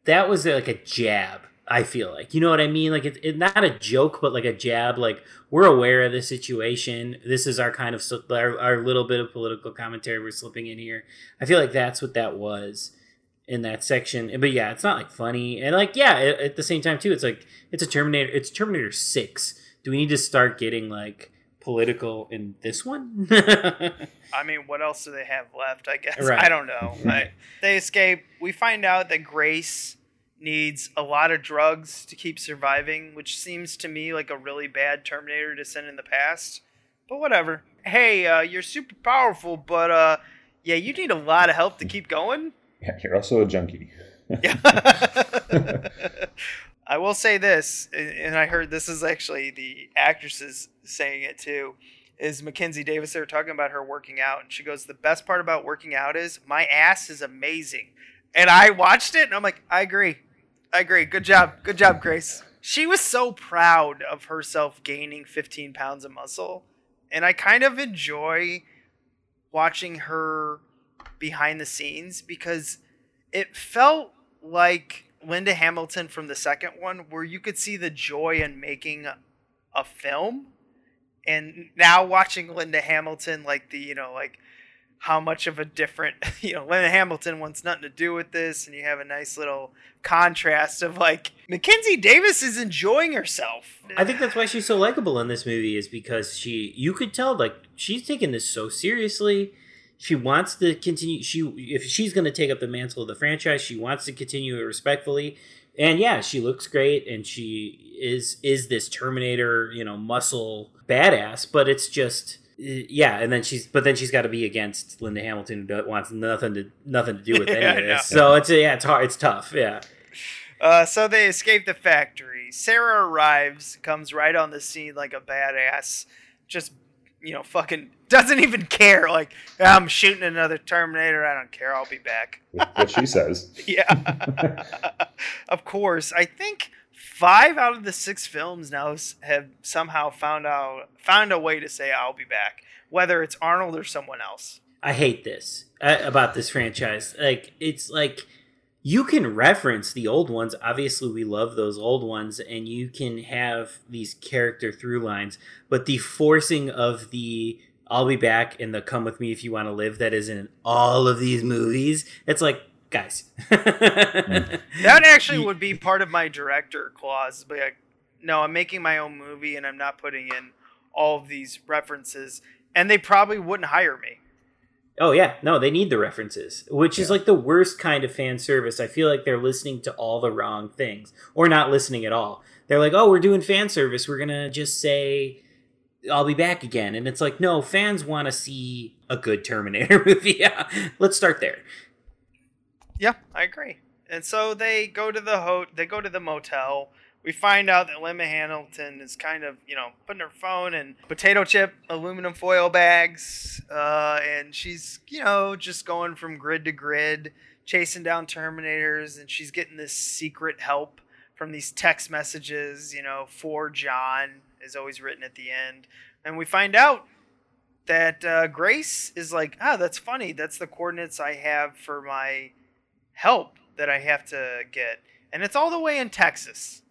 that was like a jab. I feel like you know what I mean. Like it's it, not a joke, but like a jab. Like we're aware of the situation. This is our kind of our, our little bit of political commentary we're slipping in here. I feel like that's what that was in that section. But yeah, it's not like funny and like yeah. At, at the same time too, it's like it's a Terminator. It's Terminator Six. Do we need to start getting like political in this one? I mean, what else do they have left? I guess Right. I don't know. I, they escape. We find out that Grace needs a lot of drugs to keep surviving, which seems to me like a really bad Terminator to send in the past. But whatever. Hey, uh, you're super powerful, but uh, yeah, you need a lot of help to keep going. Yeah, you're also a junkie. I will say this, and I heard this is actually the actresses saying it too. Is Mackenzie Davis? They were talking about her working out, and she goes, "The best part about working out is my ass is amazing." And I watched it, and I'm like, "I agree, I agree. Good job, good job, Grace." She was so proud of herself gaining 15 pounds of muscle, and I kind of enjoy watching her behind the scenes because it felt like Linda Hamilton from the second one, where you could see the joy in making a film, and now watching Linda Hamilton, like the you know like how much of a different you know Linda Hamilton wants nothing to do with this, and you have a nice little contrast of like Mackenzie Davis is enjoying herself. I think that's why she's so likable in this movie is because she you could tell like she's taking this so seriously. She wants to continue she if she's going to take up the mantle of the franchise, she wants to continue it respectfully. And yeah, she looks great and she is is this Terminator, you know, muscle badass, but it's just yeah, and then she's but then she's got to be against Linda Hamilton who wants nothing to nothing to do with any Yeah, of I know. this. So it's yeah, it's hard, it's tough. Yeah. Uh, so they escape the factory. Sarah arrives, comes right on the scene like a badass, just you know, fucking doesn't even care. Like I'm shooting another Terminator. I don't care. I'll be back. What she says. Yeah. of course. I think five out of the six films now have somehow found out found a way to say I'll be back, whether it's Arnold or someone else. I hate this uh, about this franchise. Like it's like you can reference the old ones. Obviously, we love those old ones, and you can have these character through lines. But the forcing of the "I'll be back" and the "Come with me if you want to live" that is in all of these movies. It's like, guys, mm. That actually would be part of my director clause. But like, no, I'm making my own movie and I'm not putting in all of these references. And they probably wouldn't hire me. Oh yeah, no, they need the references, which is like the worst kind of fan service. I feel like they're listening to all the wrong things or not listening at all. They're like, "Oh, we're doing fan service. We're going to just say I'll be back again." And it's like, "No, fans want to see a good Terminator movie." yeah. Let's start there. Yeah, I agree. And so they go to the ho- they go to the motel. We find out that Linda Hamilton is kind of, you know, putting her phone in potato chip aluminum foil bags, uh, and she's, you know, just going from grid to grid, chasing down Terminators, and she's getting this secret help from these text messages, you know, for John is always written at the end, and we find out that uh, Grace is like, ah, that's funny. That's the coordinates I have for my help that I have to get. And it's all the way in Texas.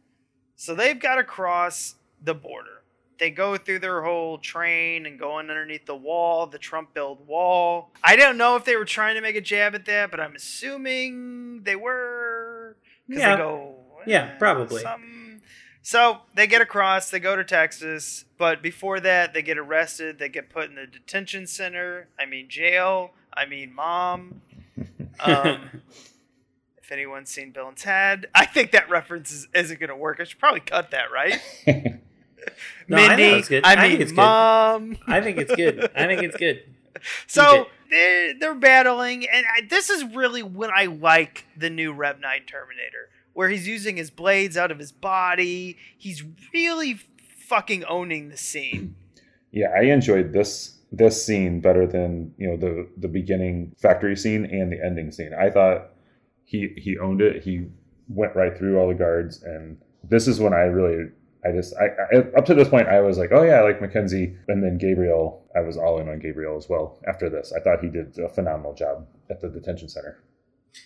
So they've got to cross the border. They go through their whole train and going underneath the wall, the Trump build wall. I don't know if they were trying to make a jab at that, but I'm assuming they were. Yeah. They go, Yeah, "Eh, probably. some-" So they get across, they go to Texas, but before that, they get arrested. They get put in the detention center. I mean, jail. I mean, mom. Um, anyone's seen Bill and Ted, I think that reference is, isn't going to work. I should probably cut that, right? No, I know it's good. I I think mean, it's good. mom. I think it's good. I think it's good. So they're, they're battling, and I, this is really when I like the new Rev 9 Terminator, where he's using his blades out of his body. He's really fucking owning the scene. Yeah, I enjoyed this this scene better than you know the the beginning factory scene and the ending scene. I thought he he owned it. He went right through all the guards, and this is when I really I just I, I up to this point I was like, oh yeah, I like Mackenzie, and then Gabriel, I was all in on Gabriel as well. After this, I thought he did a phenomenal job at the detention center.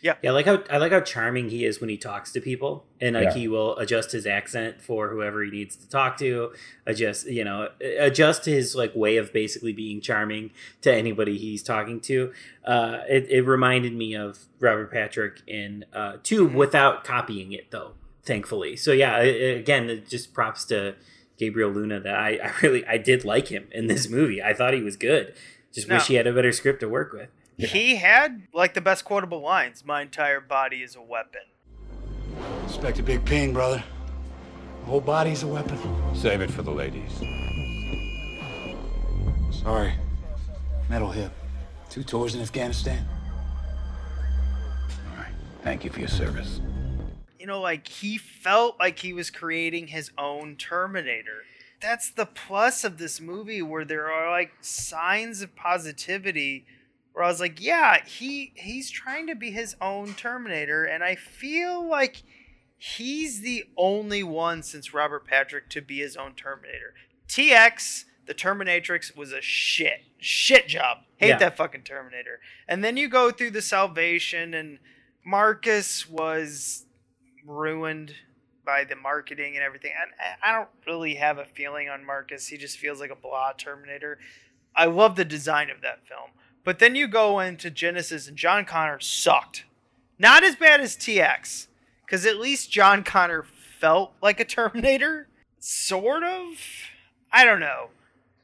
Yeah, I like how I like how charming he is when he talks to people, and like Yeah. he will adjust his accent for whoever he needs to talk to, adjust you know adjust his like way of basically being charming to anybody he's talking to. Uh, it it reminded me of Robert Patrick in uh, two without copying it though, thankfully. So yeah, i- i- again, it just props to Gabriel Luna that I, I really I did like him in this movie. I thought he was good. Just wish he had a better script to work with. He had like the best quotable lines. My entire body is a weapon. Expect a big ping, brother. The whole body's a weapon. Save it for the ladies. Sorry. Metal hip. Two tours in Afghanistan. All right. Thank you for your service. You know, like he felt like he was creating his own Terminator. That's the plus of this movie where there are like signs of positivity where I was like, yeah, he he's trying to be his own Terminator and I feel like he's the only one since Robert Patrick to be his own Terminator. TX, the Terminatrix was a shit shit job. Hate Yeah. that fucking Terminator. And then you go through the Salvation and Marcus was ruined by the marketing and everything. And I- I don't really have a feeling on Marcus. He just feels like a blah Terminator. I love the design of that film. But then you go into Genesis and John Connor sucked. Not as bad as TX, because at least John Connor felt like a Terminator. Sort of. I don't know.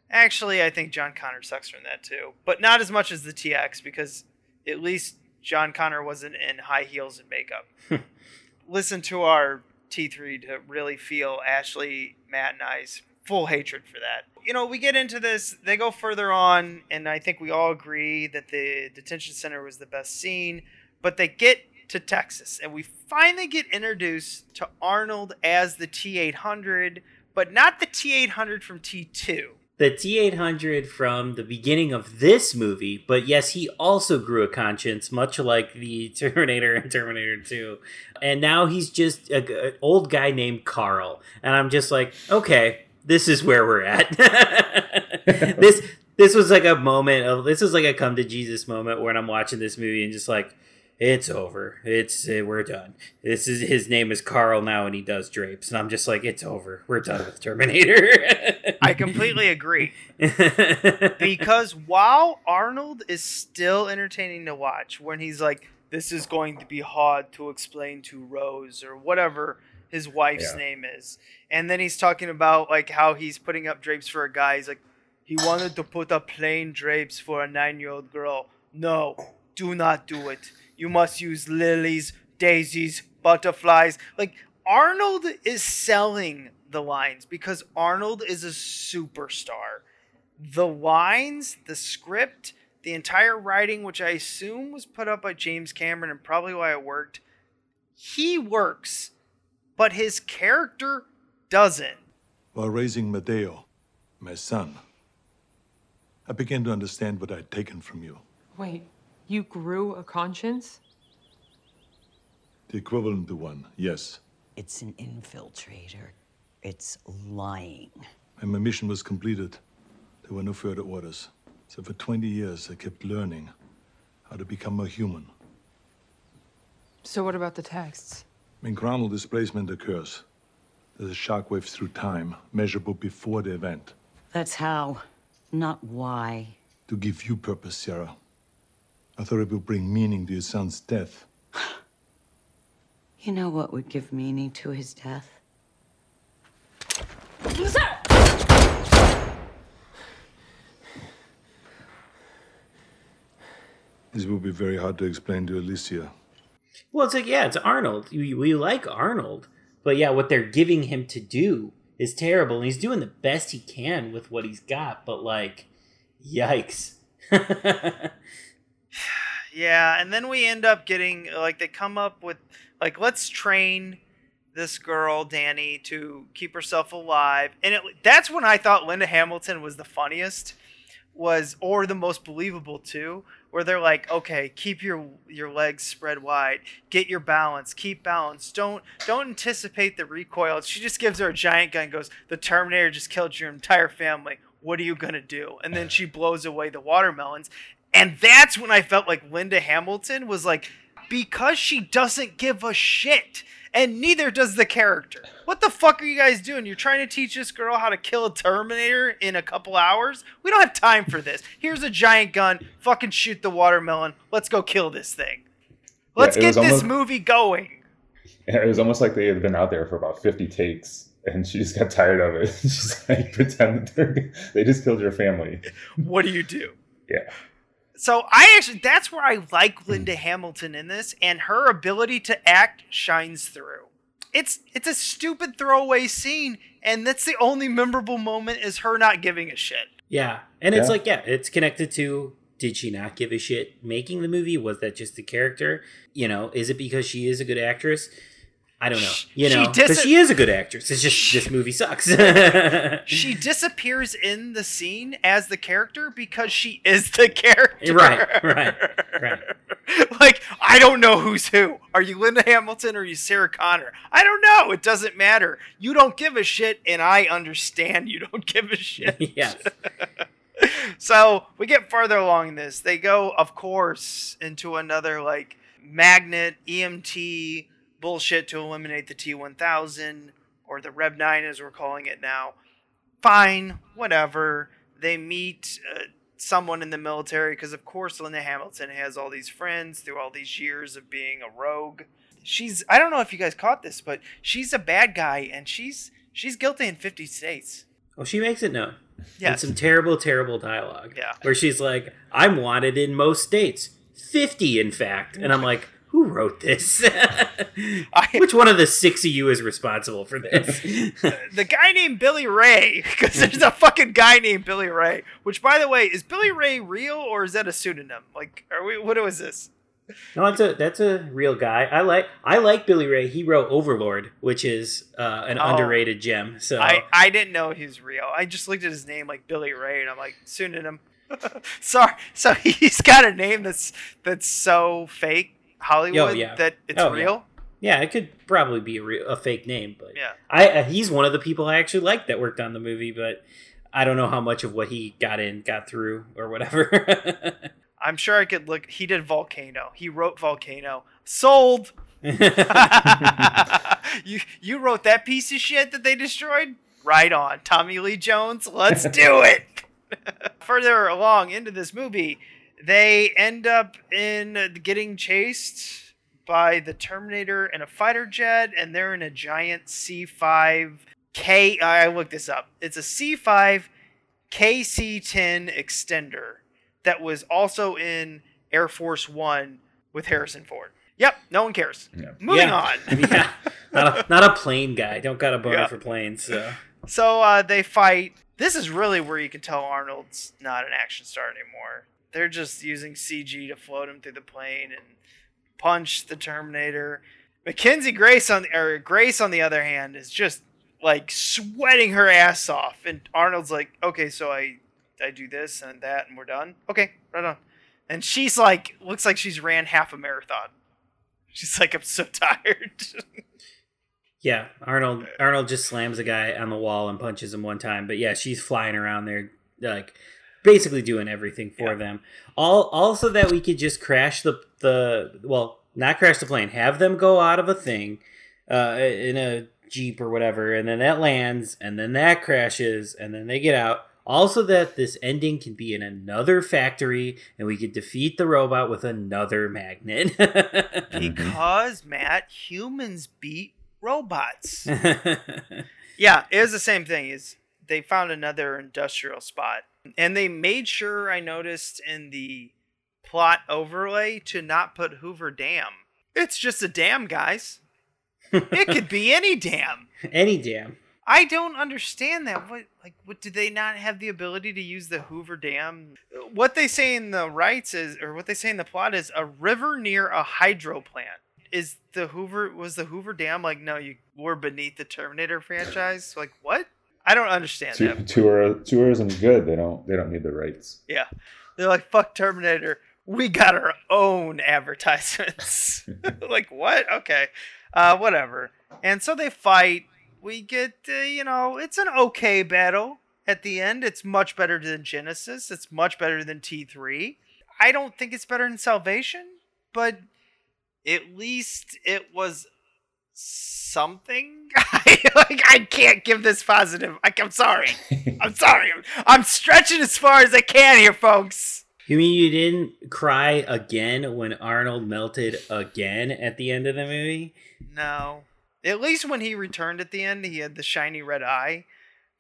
Actually, I think John Connor sucks from that too. But not as much as the TX, because at least John Connor wasn't in high heels and makeup listen to our T3 to really feel Ashley, Matt, and I's full hatred for that. You know, we get into this, they go further on, and I think we all agree that the detention center was the best scene, but they get to Texas, and we finally get introduced to Arnold as the T 800, but not the T 800 from T2. the T800 from the beginning of this movie, but yes, he also grew a conscience, much like the Terminator and Terminator 2. And now he's just an old guy named Carl. And I'm just like, okay, this is where we're at. this this was like a moment of this was like a come to Jesus moment when I'm watching this movie and just like it's over. It's uh, we're done. This is his name is Carl now, and he does drapes, and I'm just like, it's over. We're done with Terminator. I completely agree. because while Arnold is still entertaining to watch, when he's like, "This is going to be hard to explain to Rose" or whatever his wife's Yeah. name is, and then he's talking about like how he's putting up drapes for a guy. He's like, he wanted to put up plain drapes for a nine-year-old girl. No, do not do it. You must use lilies, daisies, butterflies. Like Arnold is selling the lines because Arnold is a superstar. The lines, the script, the entire writing, which I assume was put up by James Cameron and probably why it worked, he works, but his character doesn't. While raising Mateo, my son, I began to understand what I'd taken from you. Wait, you grew a conscience? The equivalent to one, yes. It's an infiltrator. It's lying. And my mission was completed. There were no further orders. So for 20 years, I kept learning how to become a human. So what about the texts? When chronal displacement occurs, there's a shockwave through time, measurable before the event. That's how, not why. To give you purpose, Sarah. I thought it would bring meaning to your son's death. You know what would give meaning to his death? Sir! This will be very hard to explain to Alicia. Well, it's like, yeah, it's Arnold. We, we like Arnold. But yeah, what they're giving him to do is terrible. And he's doing the best he can with what he's got. But, like, yikes. Yeah, and then we end up getting like they come up with like let's train this girl Dani to keep herself alive, and it, that's when I thought Linda Hamilton was the funniest was or the most believable too where they're like okay keep your your legs spread wide. Get your balance. Keep balance. Don't don't anticipate the recoil. She just gives her a giant gun and goes the terminator just killed your entire family. What are you gonna do? And then she blows away the watermelons. And that's when i felt like linda hamilton was like because she doesn't give a shit and neither does the character. What the fuck are you guys doing? You're trying to teach this girl how to kill a Terminator in a couple hours? We don't have time for this. Here's a giant gun. Fucking shoot the watermelon. Let's go kill this thing. Let's it get this almost- movie going. It was almost like they had been out there for about 50 takes and she just got tired of it. She's like, pretend they just killed your family. What do you do? Yeah. So I actually that's where I like hmm. Linda Hamilton in this, and her ability to act shines through. It's it's a stupid throwaway scene, and that's the only memorable moment is her not giving a shit. Yeah. And it's Yeah. like, yeah, it's connected to did she not give a shit making the movie? Was that just the character? You know, is it because she is a good actress? I don't know. You she know, dis- she is a good actress. It's just this movie sucks. She disappears in the scene as the character because she is the character. right, right, right. like I don't know who's who. Are you Linda Hamilton or are you Sarah Connor? I don't know. It doesn't matter. You don't give a shit, and I understand you don't give a shit. yes. so we get farther along in this. They go, of course, into another like magnet EMP bullshit to eliminate the T1000 or the Rev 9 as we're calling it now. Fine, whatever. They meet uh, someone in the military because, of course, Linda Hamilton has all these friends through all these years of being a rogue. She's I don't know if you guys caught this, but she's a bad guy and she's she's guilty in 50 states. Oh, she makes it known. Yeah. And some terrible, terrible dialogue. Yeah. Where she's like, I'm wanted in most states. 50, in fact. And I'm like, who wrote this? Which one of the six of you is responsible for this? the guy named Billy Ray, because there's a fucking guy named Billy Ray. Which, by the way, is Billy Ray real or is that a pseudonym? Like, are we? What was this? no, that's a that's a real guy. I like I like Billy Ray. He wrote Overlord, which is uh, an Oh. underrated gem. So I I didn't know he was real. I just looked at his name like Billy Ray, and I'm like pseudonym. Sorry, so he's got a name that's that's so fake Hollywood Oh, yeah. that it's Oh, real. Yeah, it could probably be a, real, a fake name, but Yeah. I uh, he's one of the people I actually like that worked on the movie, but I don't know how much of what he got in got through or whatever. I'm sure I could look. He did Volcano. He wrote Volcano. Sold. you you wrote that piece of shit that they destroyed? Right on. Tommy Lee Jones, let's do it. Further along into this movie, they end up in getting chased by the Terminator and a fighter jet, and they're in a giant C5 K. I looked this up. It's a C5 KC10 extender that was also in Air Force One with Harrison Ford. Yep, no one cares. Moving Yeah. on. yeah, not a, not a plane guy. Don't got a boner Yeah. for planes. So So uh, they fight. This is really where you can tell Arnold's not an action star anymore. They're just using CG to float him through the plane and punch the Terminator. Mackenzie Grace on the or Grace on the other hand is just like sweating her ass off, and Arnold's like, "Okay, so I I do this and that, and we're done. Okay, right on." And she's like, looks like she's ran half a marathon. She's like, "I'm so tired." yeah, Arnold Arnold just slams a guy on the wall and punches him one time. But yeah, she's flying around there like basically doing everything for them. All also that we could just crash the the well, not crash the plane, have them go out of a thing uh, in a jeep or whatever, and then that lands, and then that crashes, and then they get out. Also, that this ending can be in another factory, and we could defeat the robot with another magnet. because Matt, humans beat robots. yeah, it was the same thing. Is they found another industrial spot, and they made sure I noticed in the plot overlay to not put Hoover Dam. It's just a dam, guys. it could be any dam. Any dam. I don't understand that. What like what do they not have the ability to use the Hoover Dam? What they say in the rights is or what they say in the plot is a river near a hydro plant. Is the Hoover was the Hoover Dam like no, you were beneath the Terminator franchise? Like what? I don't understand Tour, that. tour, tourism's good. They don't they don't need the rights. Yeah. They're like, fuck Terminator. We got our own advertisements. like, what? Okay. Uh, whatever. And so they fight. We get, uh, you know, it's an okay battle at the end. It's much better than Genesis. It's much better than T3. I don't think it's better than Salvation, but at least it was something. like I can't give this positive. Like I'm sorry. I'm sorry. I'm stretching as far as I can here, folks. You mean you didn't cry again when Arnold melted again at the end of the movie? No. At least when he returned at the end, he had the shiny red eye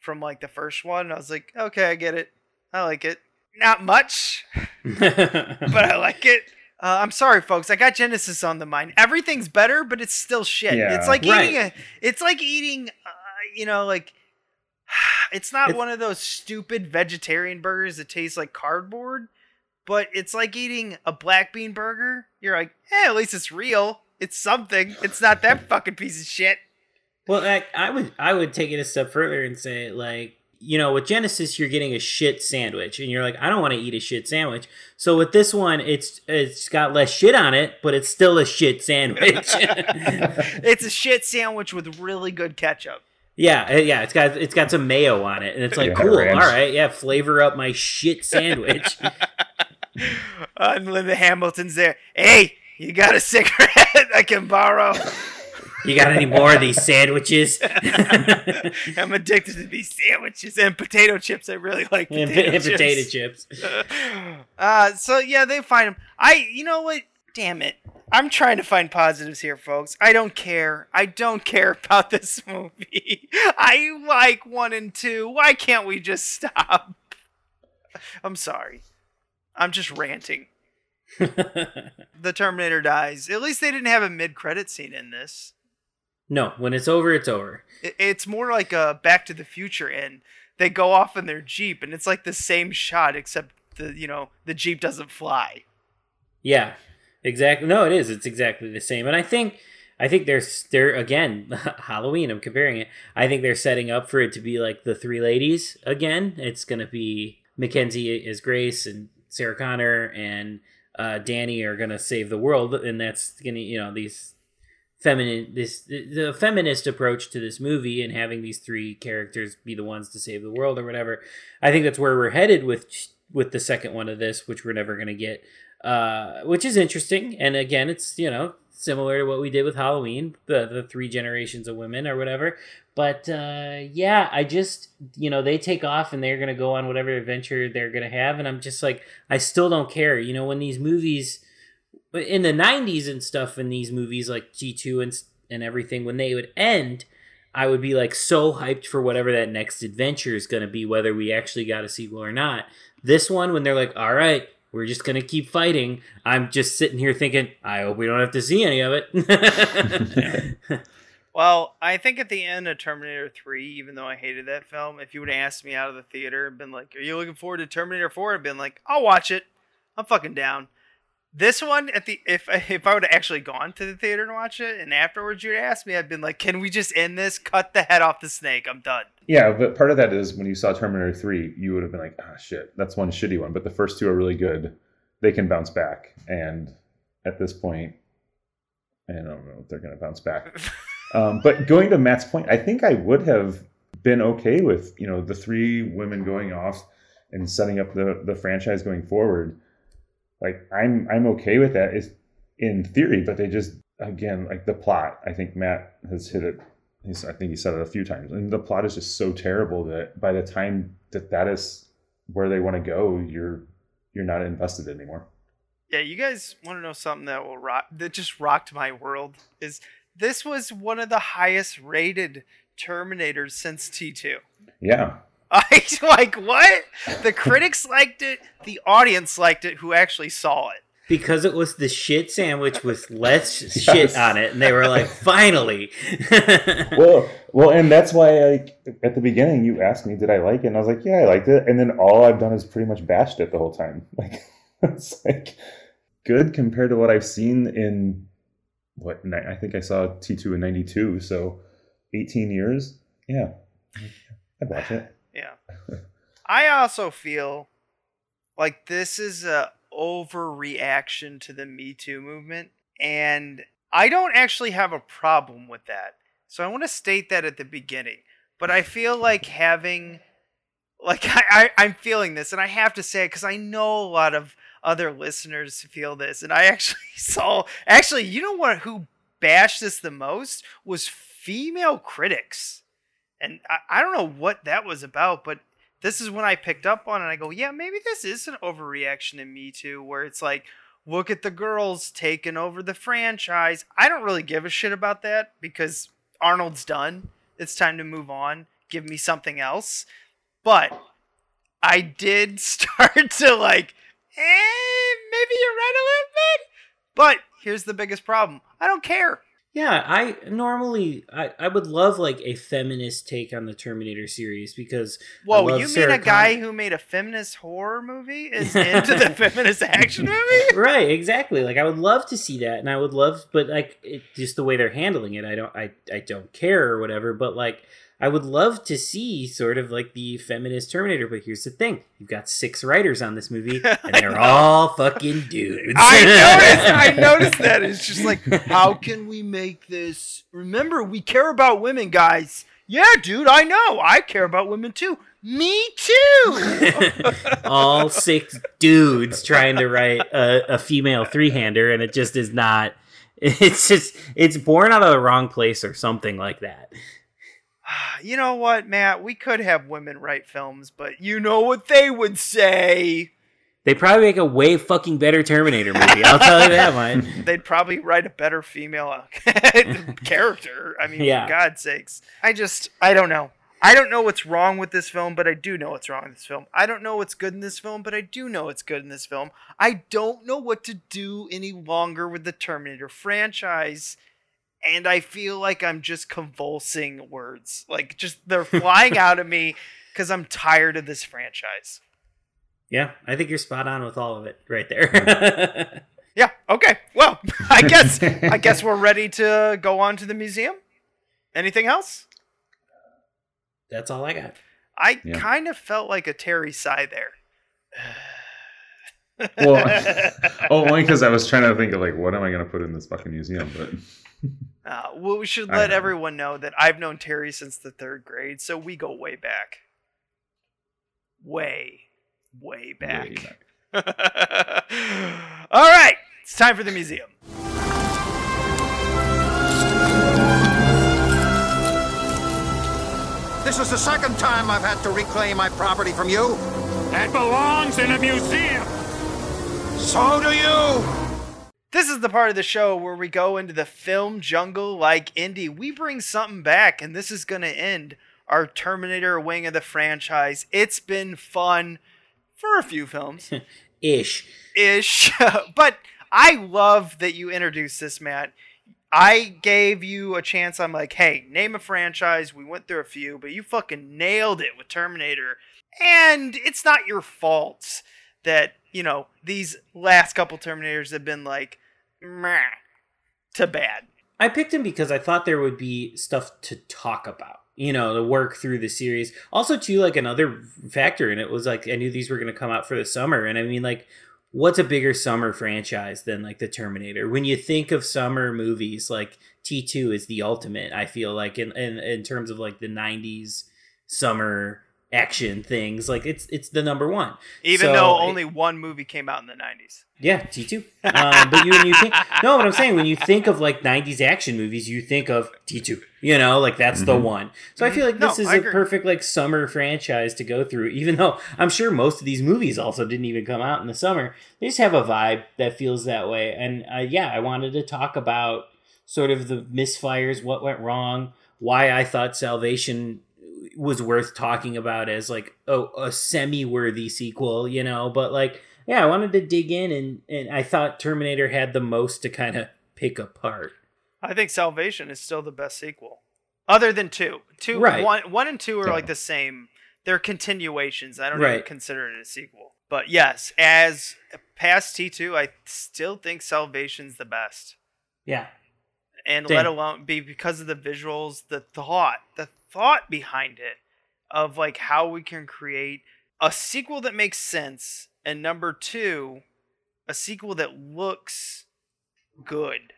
from like the first one. I was like, okay, I get it. I like it. Not much, but I like it. Uh, I'm sorry, folks. I got Genesis on the mind. Everything's better, but it's still shit. Yeah. It's like Right. eating a. It's like eating. Uh, you know, like it's not It's- one of those stupid vegetarian burgers that taste like cardboard, but it's like eating a black bean burger. You're like, hey, at least it's real. It's something. It's not that fucking piece of shit. Well, like, I would I would take it a step further and say like you know with Genesis you're getting a shit sandwich and you're like I don't want to eat a shit sandwich. So with this one it's it's got less shit on it, but it's still a shit sandwich. it's a shit sandwich with really good ketchup. yeah, uh, yeah, it's got it's got some mayo on it and it's like Yeah, cool. ranch. All right, yeah, flavor up my shit sandwich. And Linda Hamilton's there. Hey, you got a cigarette I can borrow? You got any more of these sandwiches? I'm addicted to these sandwiches and potato chips. I really like potato and chips. potato chips. Uh, so yeah, they find him. I, you know what? Damn it. I'm trying to find positives here, folks. I don't care. I don't care about this movie. I like one and two. Why can't we just stop? I'm sorry. I'm just ranting. The Terminator dies. At least they didn't have a mid-credit scene in this. No, when it's over, it's over. It's more like a Back to the Future, and they go off in their jeep, and it's like the same shot, except the you know the jeep doesn't fly. Yeah, exactly. No, it is. It's exactly the same. And I think, I think there's they're again Halloween. I'm comparing it. I think they're setting up for it to be like the three ladies again. It's gonna be Mackenzie as Grace and Sarah Connor and uh, Dani are gonna save the world, and that's gonna you know these feminine this the feminist approach to this movie and having these three characters be the ones to save the world or whatever. I think that's where we're headed with with the second one of this, which we're never gonna get uh, which is interesting. And again, it's you know similar to what we did with Halloween, the the three generations of women or whatever. But uh, yeah, I just you know they take off and they're gonna go on whatever adventure they're gonna have, and I'm just like I still don't care. You know when these movies in the 90s and stuff in these movies like G2 and and everything when they would end I would be like so hyped for whatever that next adventure is going to be whether we actually got a sequel or not. This one when they're like all right, we're just going to keep fighting. I'm just sitting here thinking I hope we don't have to see any of it. Well, I think at the end of Terminator 3, even though I hated that film, if you would have asked me out of the theater and been like, Are you looking forward to Terminator 4? I'd been like, I'll watch it. I'm fucking down. This one, at the if if I would have actually gone to the theater and watch it, and afterwards you'd ask me, I'd been like, Can we just end this? Cut the head off the snake. I'm done. Yeah, but part of that is when you saw Terminator 3, you would have been like, ah, shit, that's one shitty one. But the first two are really good. They can bounce back. And at this point, I don't know if they're going to bounce back. um, but going to Matt's point, I think I would have been okay with, you know, the three women going off and setting up the, the franchise going forward. Like, I'm, I'm okay with that is in theory, but they just, again, like the plot, I think Matt has hit it He's, I think he said it a few times. And the plot is just so terrible that by the time that that is where they want to go, you're you're not invested anymore. Yeah, you guys want to know something that will rock that just rocked my world is this was one of the highest rated Terminators since T2. Yeah. I like what? The critics liked it, the audience liked it who actually saw it. because it was the shit sandwich with less Yes. shit on it and they were like finally well, well, and that's why like at the beginning you asked me did I like it, and I was like, yeah, I liked it. And then all I've done is pretty much bashed it the whole time. Like it's like good compared to what I've seen in what ni- I think I saw T two in ninety two, so eighteen years. Yeah, I'd watch it. Yeah. I also feel like this is a overreaction to the Me Too movement, and I don't actually have a problem with that. So I want to state that at the beginning. But I feel like having, like I, I I'm feeling this, and I have to say it because I know a lot of other listeners feel this, and I actually saw actually, you know what? Who bashed this the most was female critics and I, I don't know what that was about, but this is when I picked up on it. I go, yeah, maybe this is an overreaction in Me Too, where it's like, look at the girls taking over the franchise. I don't really give a shit about that because Arnold's done. It's time to move on. Give me something else. But I did start to like, eh, maybe you're right a little bit. But here's the biggest problem I don't care. Yeah, I normally I, I would love like a feminist take on the Terminator series because Whoa, you Sarah mean a Con- guy who made a feminist horror movie is into the feminist action movie? right, exactly. Like I would love to see that, and I would love, but like it, just the way they're handling it, I don't, I, I don't care or whatever. But like, I would love to see sort of like the feminist Terminator. But here's the thing: you've got six writers on this movie, and they're all fucking dudes. I noticed. I noticed that. It's just like, how can we make this? Remember, we care about women, guys. Yeah, dude, I know. I care about women too. Me too. all six dudes trying to write a, a female three-hander, and it just is not. It's just it's born out of the wrong place or something like that. you know what, Matt? We could have women write films, but you know what they would say. They probably make a way fucking better Terminator movie. I'll tell you that much. They'd probably write a better female uh, character. I mean, Yeah. for God's sakes. I just, I don't know. I don't know what's wrong with this film, but I do know what's wrong with this film. I don't know what's good in this film, but I do know what's good in this film. I don't know what to do any longer with the Terminator franchise. And I feel like I'm just convulsing words. Like, just they're flying out of me because I'm tired of this franchise. Yeah, I think you're spot on with all of it right there. Yeah. Okay. Well, I guess I guess we're ready to go on to the museum. Anything else? That's all I got. I Yeah. kind of felt like a Terry sigh there. Well, oh, only because I was trying to think of like, what am I going to put in this fucking museum? But Uh, well, we should let know. everyone know that I've known Terry since the third grade, so we go way back. Way, way back. Way back. All right, it's time for the museum. This is the second time I've had to reclaim my property from you. That belongs in a museum. So do you. This is the part of the show where we go into the film jungle like indie. We bring something back, and this is going to end our Terminator wing of the franchise. It's been fun for a few films. Ish. Ish. but I love that you introduced this, Matt. I gave you a chance. I'm like, hey, name a franchise. We went through a few, but you fucking nailed it with Terminator. And it's not your fault that, you know, these last couple Terminators have been like, meh, to bad. I picked him because I thought there would be stuff to talk about, you know, to work through the series. Also, too, like another factor in it was like I knew these were going to come out for the summer, and I mean, like, what's a bigger summer franchise than like the Terminator? When you think of summer movies, like T two is the ultimate. I feel like in in in terms of like the '90s summer action things, like it's it's the number one. Even So though it- only one movie came out in the 90s. yeah, T two. Um, but you, when you think no, what I'm saying when you think of like '90s action movies, you think of T two. You know, like that's the Mhm. one. So I feel like No, this is I a agree. perfect like summer franchise to go through. Even though I'm sure most of these movies also didn't even come out in the summer, they just have a vibe that feels that way. And uh, yeah, I wanted to talk about sort of the misfires, what went wrong, why I thought Salvation was worth talking about as like a, a semi-worthy sequel, you know, but like yeah, I wanted to dig in and and I thought Terminator had the most to kind of pick apart. I think Salvation is still the best sequel, other than two. Two, Right. one, one and two are Yeah. like the same. They're continuations. I don't even consider it a sequel. But yes, as past T two, I still think Salvation's the best, Yeah. and Same. let alone be because of the visuals, the thought, the thought behind it. of like how we can create a sequel that makes sense and number 2 a sequel that looks good.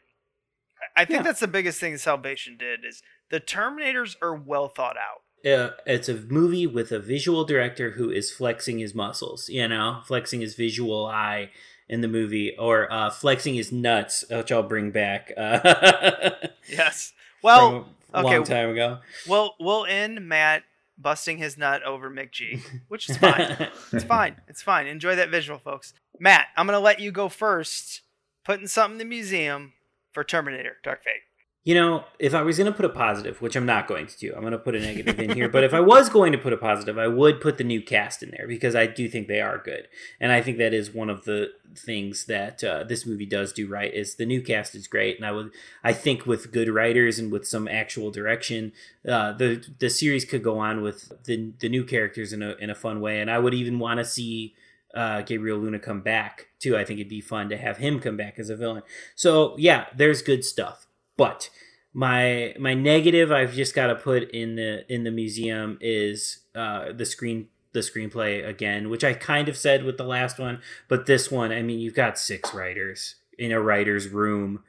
I think Yeah. that's the biggest thing Salvation did is the Terminators are well thought out. uh, it's a movie with a visual director who is flexing his muscles, you know, flexing his visual eye in the movie, or uh, flexing his nuts, which I'll bring back. Uh, Yes. Well, a okay. long time ago. We'll we'll end Matt busting his nut over McG, which is fine. it's fine. It's fine. Enjoy that visual, folks. Matt, I'm gonna let you go first, putting something in the museum for Terminator: Dark Fate. You know, if I was going to put a positive, which I'm not going to do, I'm going to put a negative in here. But if I was going to put a positive, I would put the new cast in there because I do think they are good, and I think that is one of the things that uh, this movie does do right. Is the new cast is great, and I would, I think, with good writers and with some actual direction, uh, the the series could go on with the the new characters in a in a fun way, and I would even want to see uh, Gabriel Luna come back too. I think it'd be fun to have him come back as a villain. So yeah, there's good stuff. But my my negative I've just got to put in the in the museum is uh, the screen the screenplay again, which I kind of said with the last one, but this one, I mean, you've got six writers in a writer's room.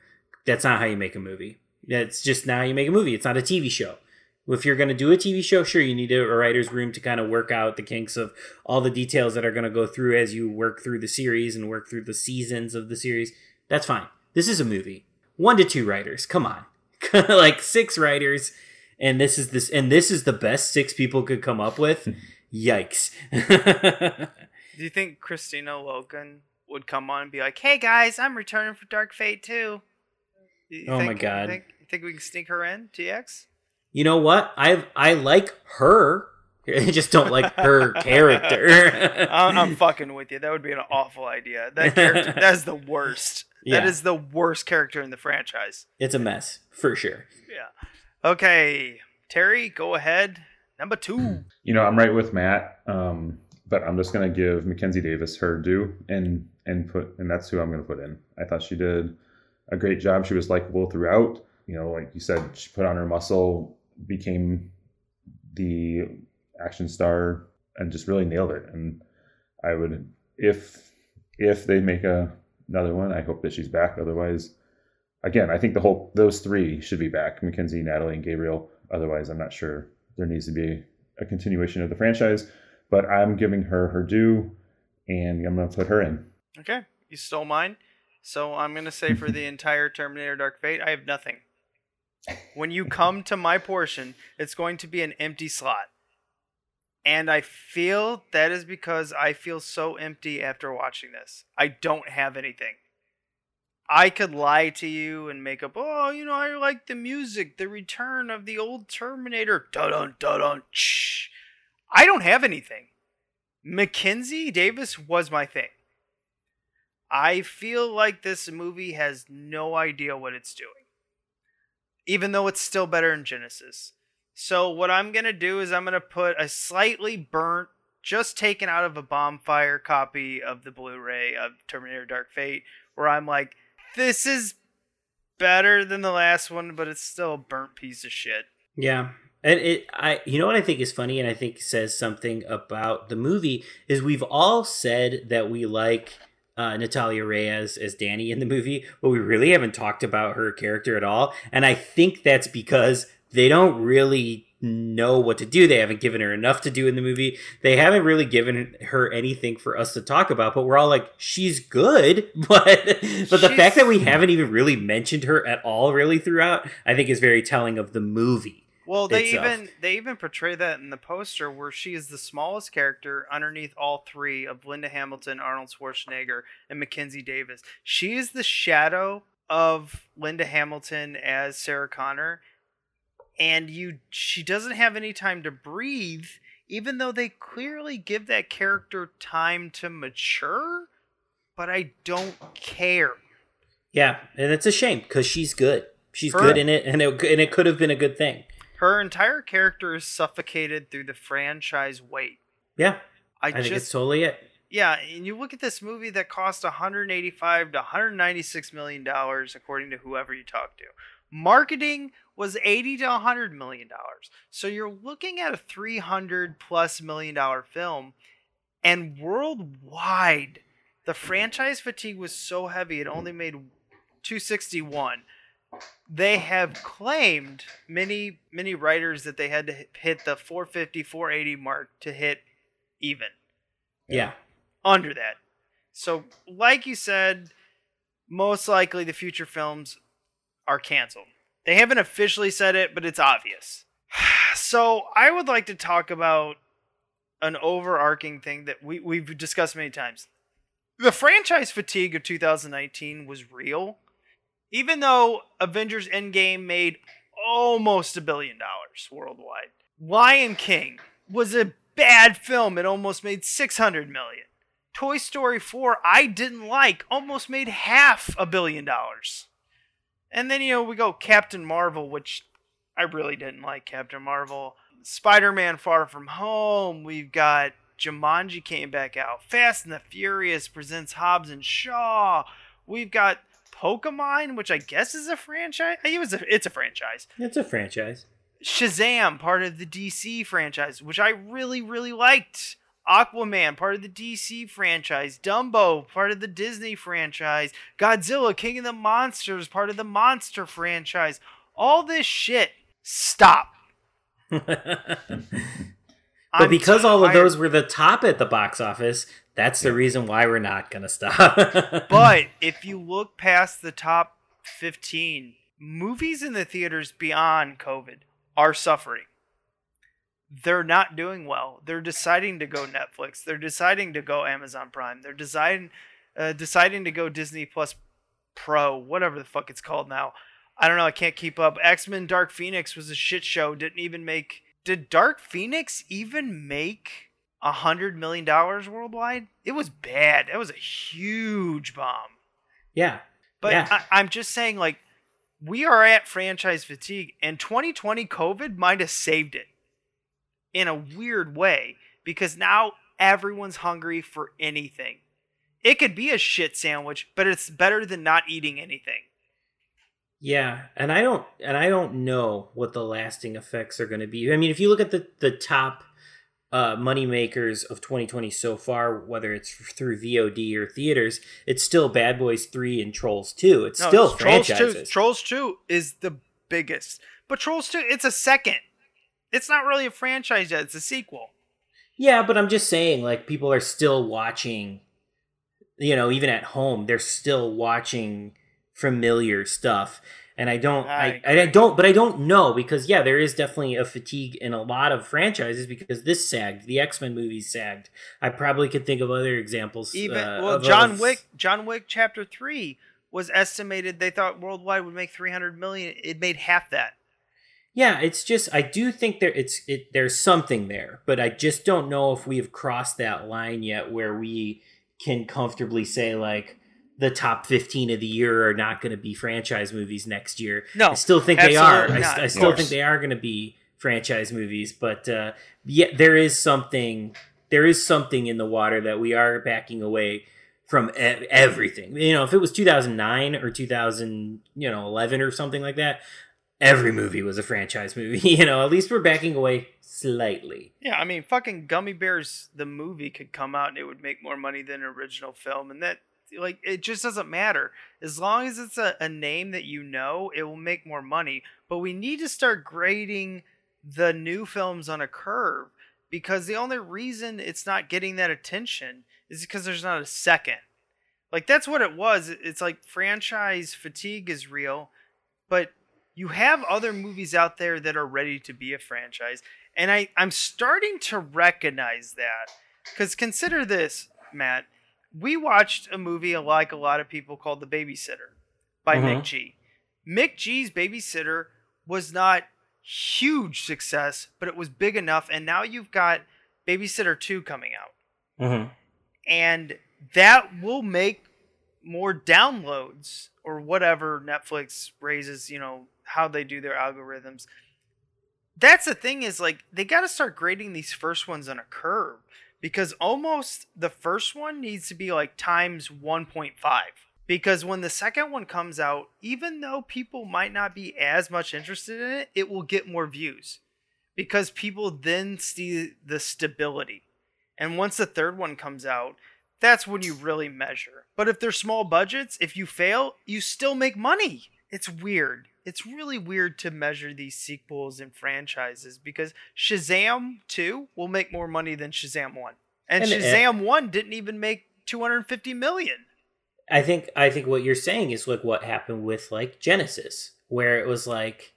That's not how you make a movie. That's just not how you make a movie. It's not a TV show. If you're going to do a TV show, sure, you need a writer's room to kind of work out the kinks of all the details that are going to go through as you work through the series and work through the seasons of the series. That's fine. This is a movie. One to two writers. Come on. like six writers and this is this and this is the best six people could come up with. Hmm. Yikes. Do you think Kristanna Loken would come on and be like, "Hey guys, I'm returning for Dark Fate too"? You Oh my God. You think, you think we can sneak her in, TX? you know what? I I like her. I just don't like her character. I'm, I'm fucking with you. That would be an awful idea. That character, that is the worst. That Yeah. is the worst character in the franchise. it's a mess for sure. Yeah. Okay, Terry, go ahead. Number two. You know, I'm right with Matt, um, but I'm just gonna give Mackenzie Davis her due and and put and that's who I'm gonna put in. I thought she did a great job. She was likable throughout. You know, like you said, she put on her muscle, became the action star, and just really nailed it. And I would, if if they make a another one, I hope that she's back. Otherwise, again, I think the whole those three should be back: Mackenzie, Natalie, and Gabriel. Otherwise, I'm not sure there needs to be a continuation of the franchise. But I'm giving her her due, and I'm going to put her in. Okay, you stole mine. So I'm gonna say for the entire Terminator Dark Fate, I have nothing. When you come to my portion, it's going to be an empty slot. And I feel that is because I feel so empty after watching this. I don't have anything. I could lie to you and make up, oh, you know, I like the music, the return of the old Terminator. Dun dun dun dun. I don't have anything. Mackenzie Davis was my thing. I feel like this movie has no idea what it's doing. Even though it's still better in Genesis. So what I'm to do is I'm to put a slightly burnt, just taken out of a bonfire copy of the Blu-ray of Terminator Dark Fate where I'm like this is better than the last one, but it's still a burnt piece of shit. Yeah. And it I you know what I think is funny and I think says something about the movie is we've all said that we like uh, Natalia Reyes as Dani in the movie, but we really haven't talked about her character at all. And I think that's because they don't really know what to do. They haven't given her enough to do in the movie. They haven't really given her anything for us to talk about, but we're all like, she's good. But but the fact that we haven't even really mentioned her at all really throughout, I think is very telling of the movie. Well, they itself. even they even portray that in the poster where she is the smallest character underneath all three of Linda Hamilton, Arnold Schwarzenegger, and Mackenzie Davis. She is the shadow of Linda Hamilton as Sarah Connor, and you she doesn't have any time to breathe, even though they clearly give that character time to mature. But I don't care. Yeah, and it's a shame because she's good. She's Her- good in it, and it and it could have been a good thing. Her entire character is suffocated through the franchise weight. Yeah, I, I, think it's totally it. Yeah, and you look at this movie that cost 185 to 196 million dollars according to whoever you talk to. Marketing was 80 to 100 million dollars. So you're looking at a 300 plus million dollar film and worldwide the franchise fatigue was so heavy it only made 261. They have claimed many many writers that they had to hit- the 450 480 mark to hit even Yeah. under that. So, like you said, most likely the future films are canceled. They haven't officially said it, but it's obvious. So, I would like to talk about an overarching thing that we, we've discussed many times. The franchise fatigue of 2019 was real, even though Avengers Endgame made almost a billion dollars worldwide. Lion King was a bad film. It almost made 600 million. Toy Story 4, I didn't like, almost made half a billion dollars. And then, you know, we go Captain Marvel, which I really didn't like Captain Marvel. Spider Man Far From Home. We've got Jumanji came back out. Fast and the Furious presents Hobbs and Shaw. We've got Pokemon, which I guess is a franchise. It was a, it's a franchise. It's a franchise. Shazam, part of the DC franchise, which I really, really liked. Aquaman, part of the DC franchise. Dumbo, part of the Disney franchise. Godzilla, King of the Monsters, part of the Monster franchise. All this shit, stop. But I'm because all of those were the top at the box office, that's the reason why we're not gonna stop. but if you look past the top 15, movies in the theaters beyond COVID are suffering. They're not doing well. They're deciding to go Netflix. They're deciding to go Amazon Prime. They're deciding uh, deciding to go Disney Plus Pro, whatever the fuck it's called now. I don't know. I can't keep up. X Men Dark Phoenix was a shit show. Didn't even make. Did Dark Phoenix even make a hundred million dollars worldwide? It was bad. That was a huge bomb. yeah. But yeah. I, I'm just saying, like, we are at franchise fatigue, and 2020 COVID might have saved it in a weird way because now everyone's hungry for anything. It could be a shit sandwich, but it's better than not eating anything. Yeah, and I don't and I don't know what the lasting effects are going to be. I mean, if you look at the the top uh, money makers of 2020 so far, whether it's through VOD or theaters, it's still Bad Boys 3 and Trolls 2. It's No, still it's Trolls 2. franchises. Trolls 2 is the biggest. But Trolls 2, it's a second. It's not really a franchise yet, it's a sequel. Yeah, but I'm just saying, like, people are still watching, you know, even at home, they're still watching familiar stuff. And I don't, I, I, I don't, but I don't know because, yeah, there is definitely a fatigue in a lot of franchises because this sagged. The X Men movies sagged. I probably could think of other examples. Even uh, well, John Wick, John Wick Chapter Three was estimated. They thought worldwide would make three hundred million. It made half that. Yeah, it's just I do think there it's it there's something there, but I just don't know if we have crossed that line yet where we can comfortably say like the top 15 of the year are not going to be franchise movies next year. No, I still think they are. absolutely I, I still think they are going to be franchise movies, but uh yeah, there is something there is something in the water that we are backing away from everything. You know, if it was 2009 or 2000, you know, 11 or something like that, every movie was a franchise movie. You know, at least we're backing away slightly. Yeah, I mean, fucking Gummy Bears, the movie could come out and it would make more money than an original film, and that like it just doesn't matter as long as it's a, a name that you know, it will make more money. But we need to start grading the new films on a curve because the only reason it's not getting that attention is because there's not a second. Like that's what it was. It's like franchise fatigue is real, but you have other movies out there that are ready to be a franchise. And I, I'm starting to recognize that. Because consider this, Matt. We watched a movie like a lot of people called The Babysitter by Mhm. McG. Mick G's Babysitter was not huge success, but it was big enough. And now you've got Babysitter 2 coming out Mm-hmm. and that will make more downloads or whatever Netflix raises, you know, how they do their algorithms. That's the thing is like they got to start grading these first ones on a curve because almost the first one needs to be like times 1.5. because when the second one comes out, even though people might not be as much interested in it, it will get more views because people then see the stability. And once the third one comes out, that's when you really measure. But if they're small budgets, if you fail, you still make money. It's weird. It's really weird to measure these sequels and franchises because Shazam 2 will make more money than Shazam 1. And, And- Shazam 1 didn't even make 250 million. I think I think what you're saying is like what happened with like Genesis, where it was like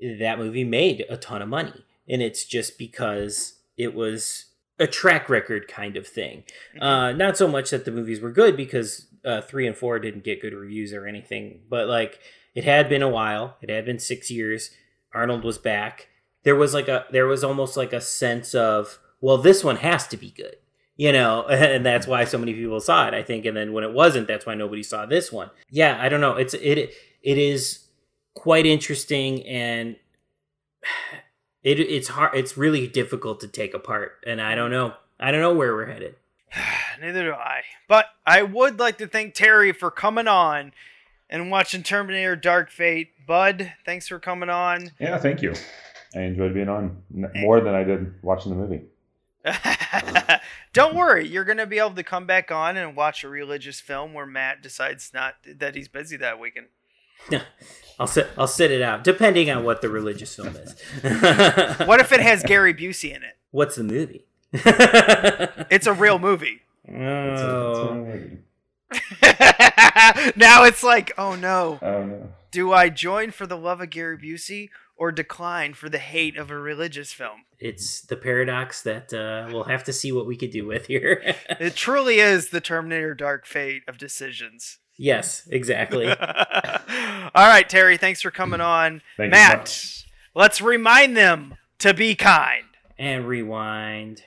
that movie made a ton of money, and it's just because it was a track record kind of thing. Uh, not so much that the movies were good because uh, three and four didn't get good reviews or anything, but like it had been a while. It had been six years. Arnold was back. There was like a there was almost like a sense of well, this one has to be good you know and that's why so many people saw it i think and then when it wasn't that's why nobody saw this one yeah i don't know it's it it is quite interesting and it it's hard it's really difficult to take apart and i don't know i don't know where we're headed Neither do I. But I would like to thank Terry for coming on and watching Terminator Dark Fate. Bud, thanks for coming on. Yeah, thank you. I enjoyed being on more than I did watching the movie. Don't worry, you're going to be able to come back on and watch a religious film where Matt decides not that he's busy that weekend. i'll sit i'll sit it out depending on what the religious film is What if it has Gary Busey in it? what's the movie It's a real movie. oh now it's like, oh no. Oh no. Do I join for the love of Gary Busey or decline for the hate of a religious film? it's the paradox that uh, we'll have to see what we could do with here It truly is the Terminator Dark Fate of decisions. Yes exactly All right, Terry, thanks for coming mm-hmm. on. Thank Matt, let's remind them to be kind. and rewind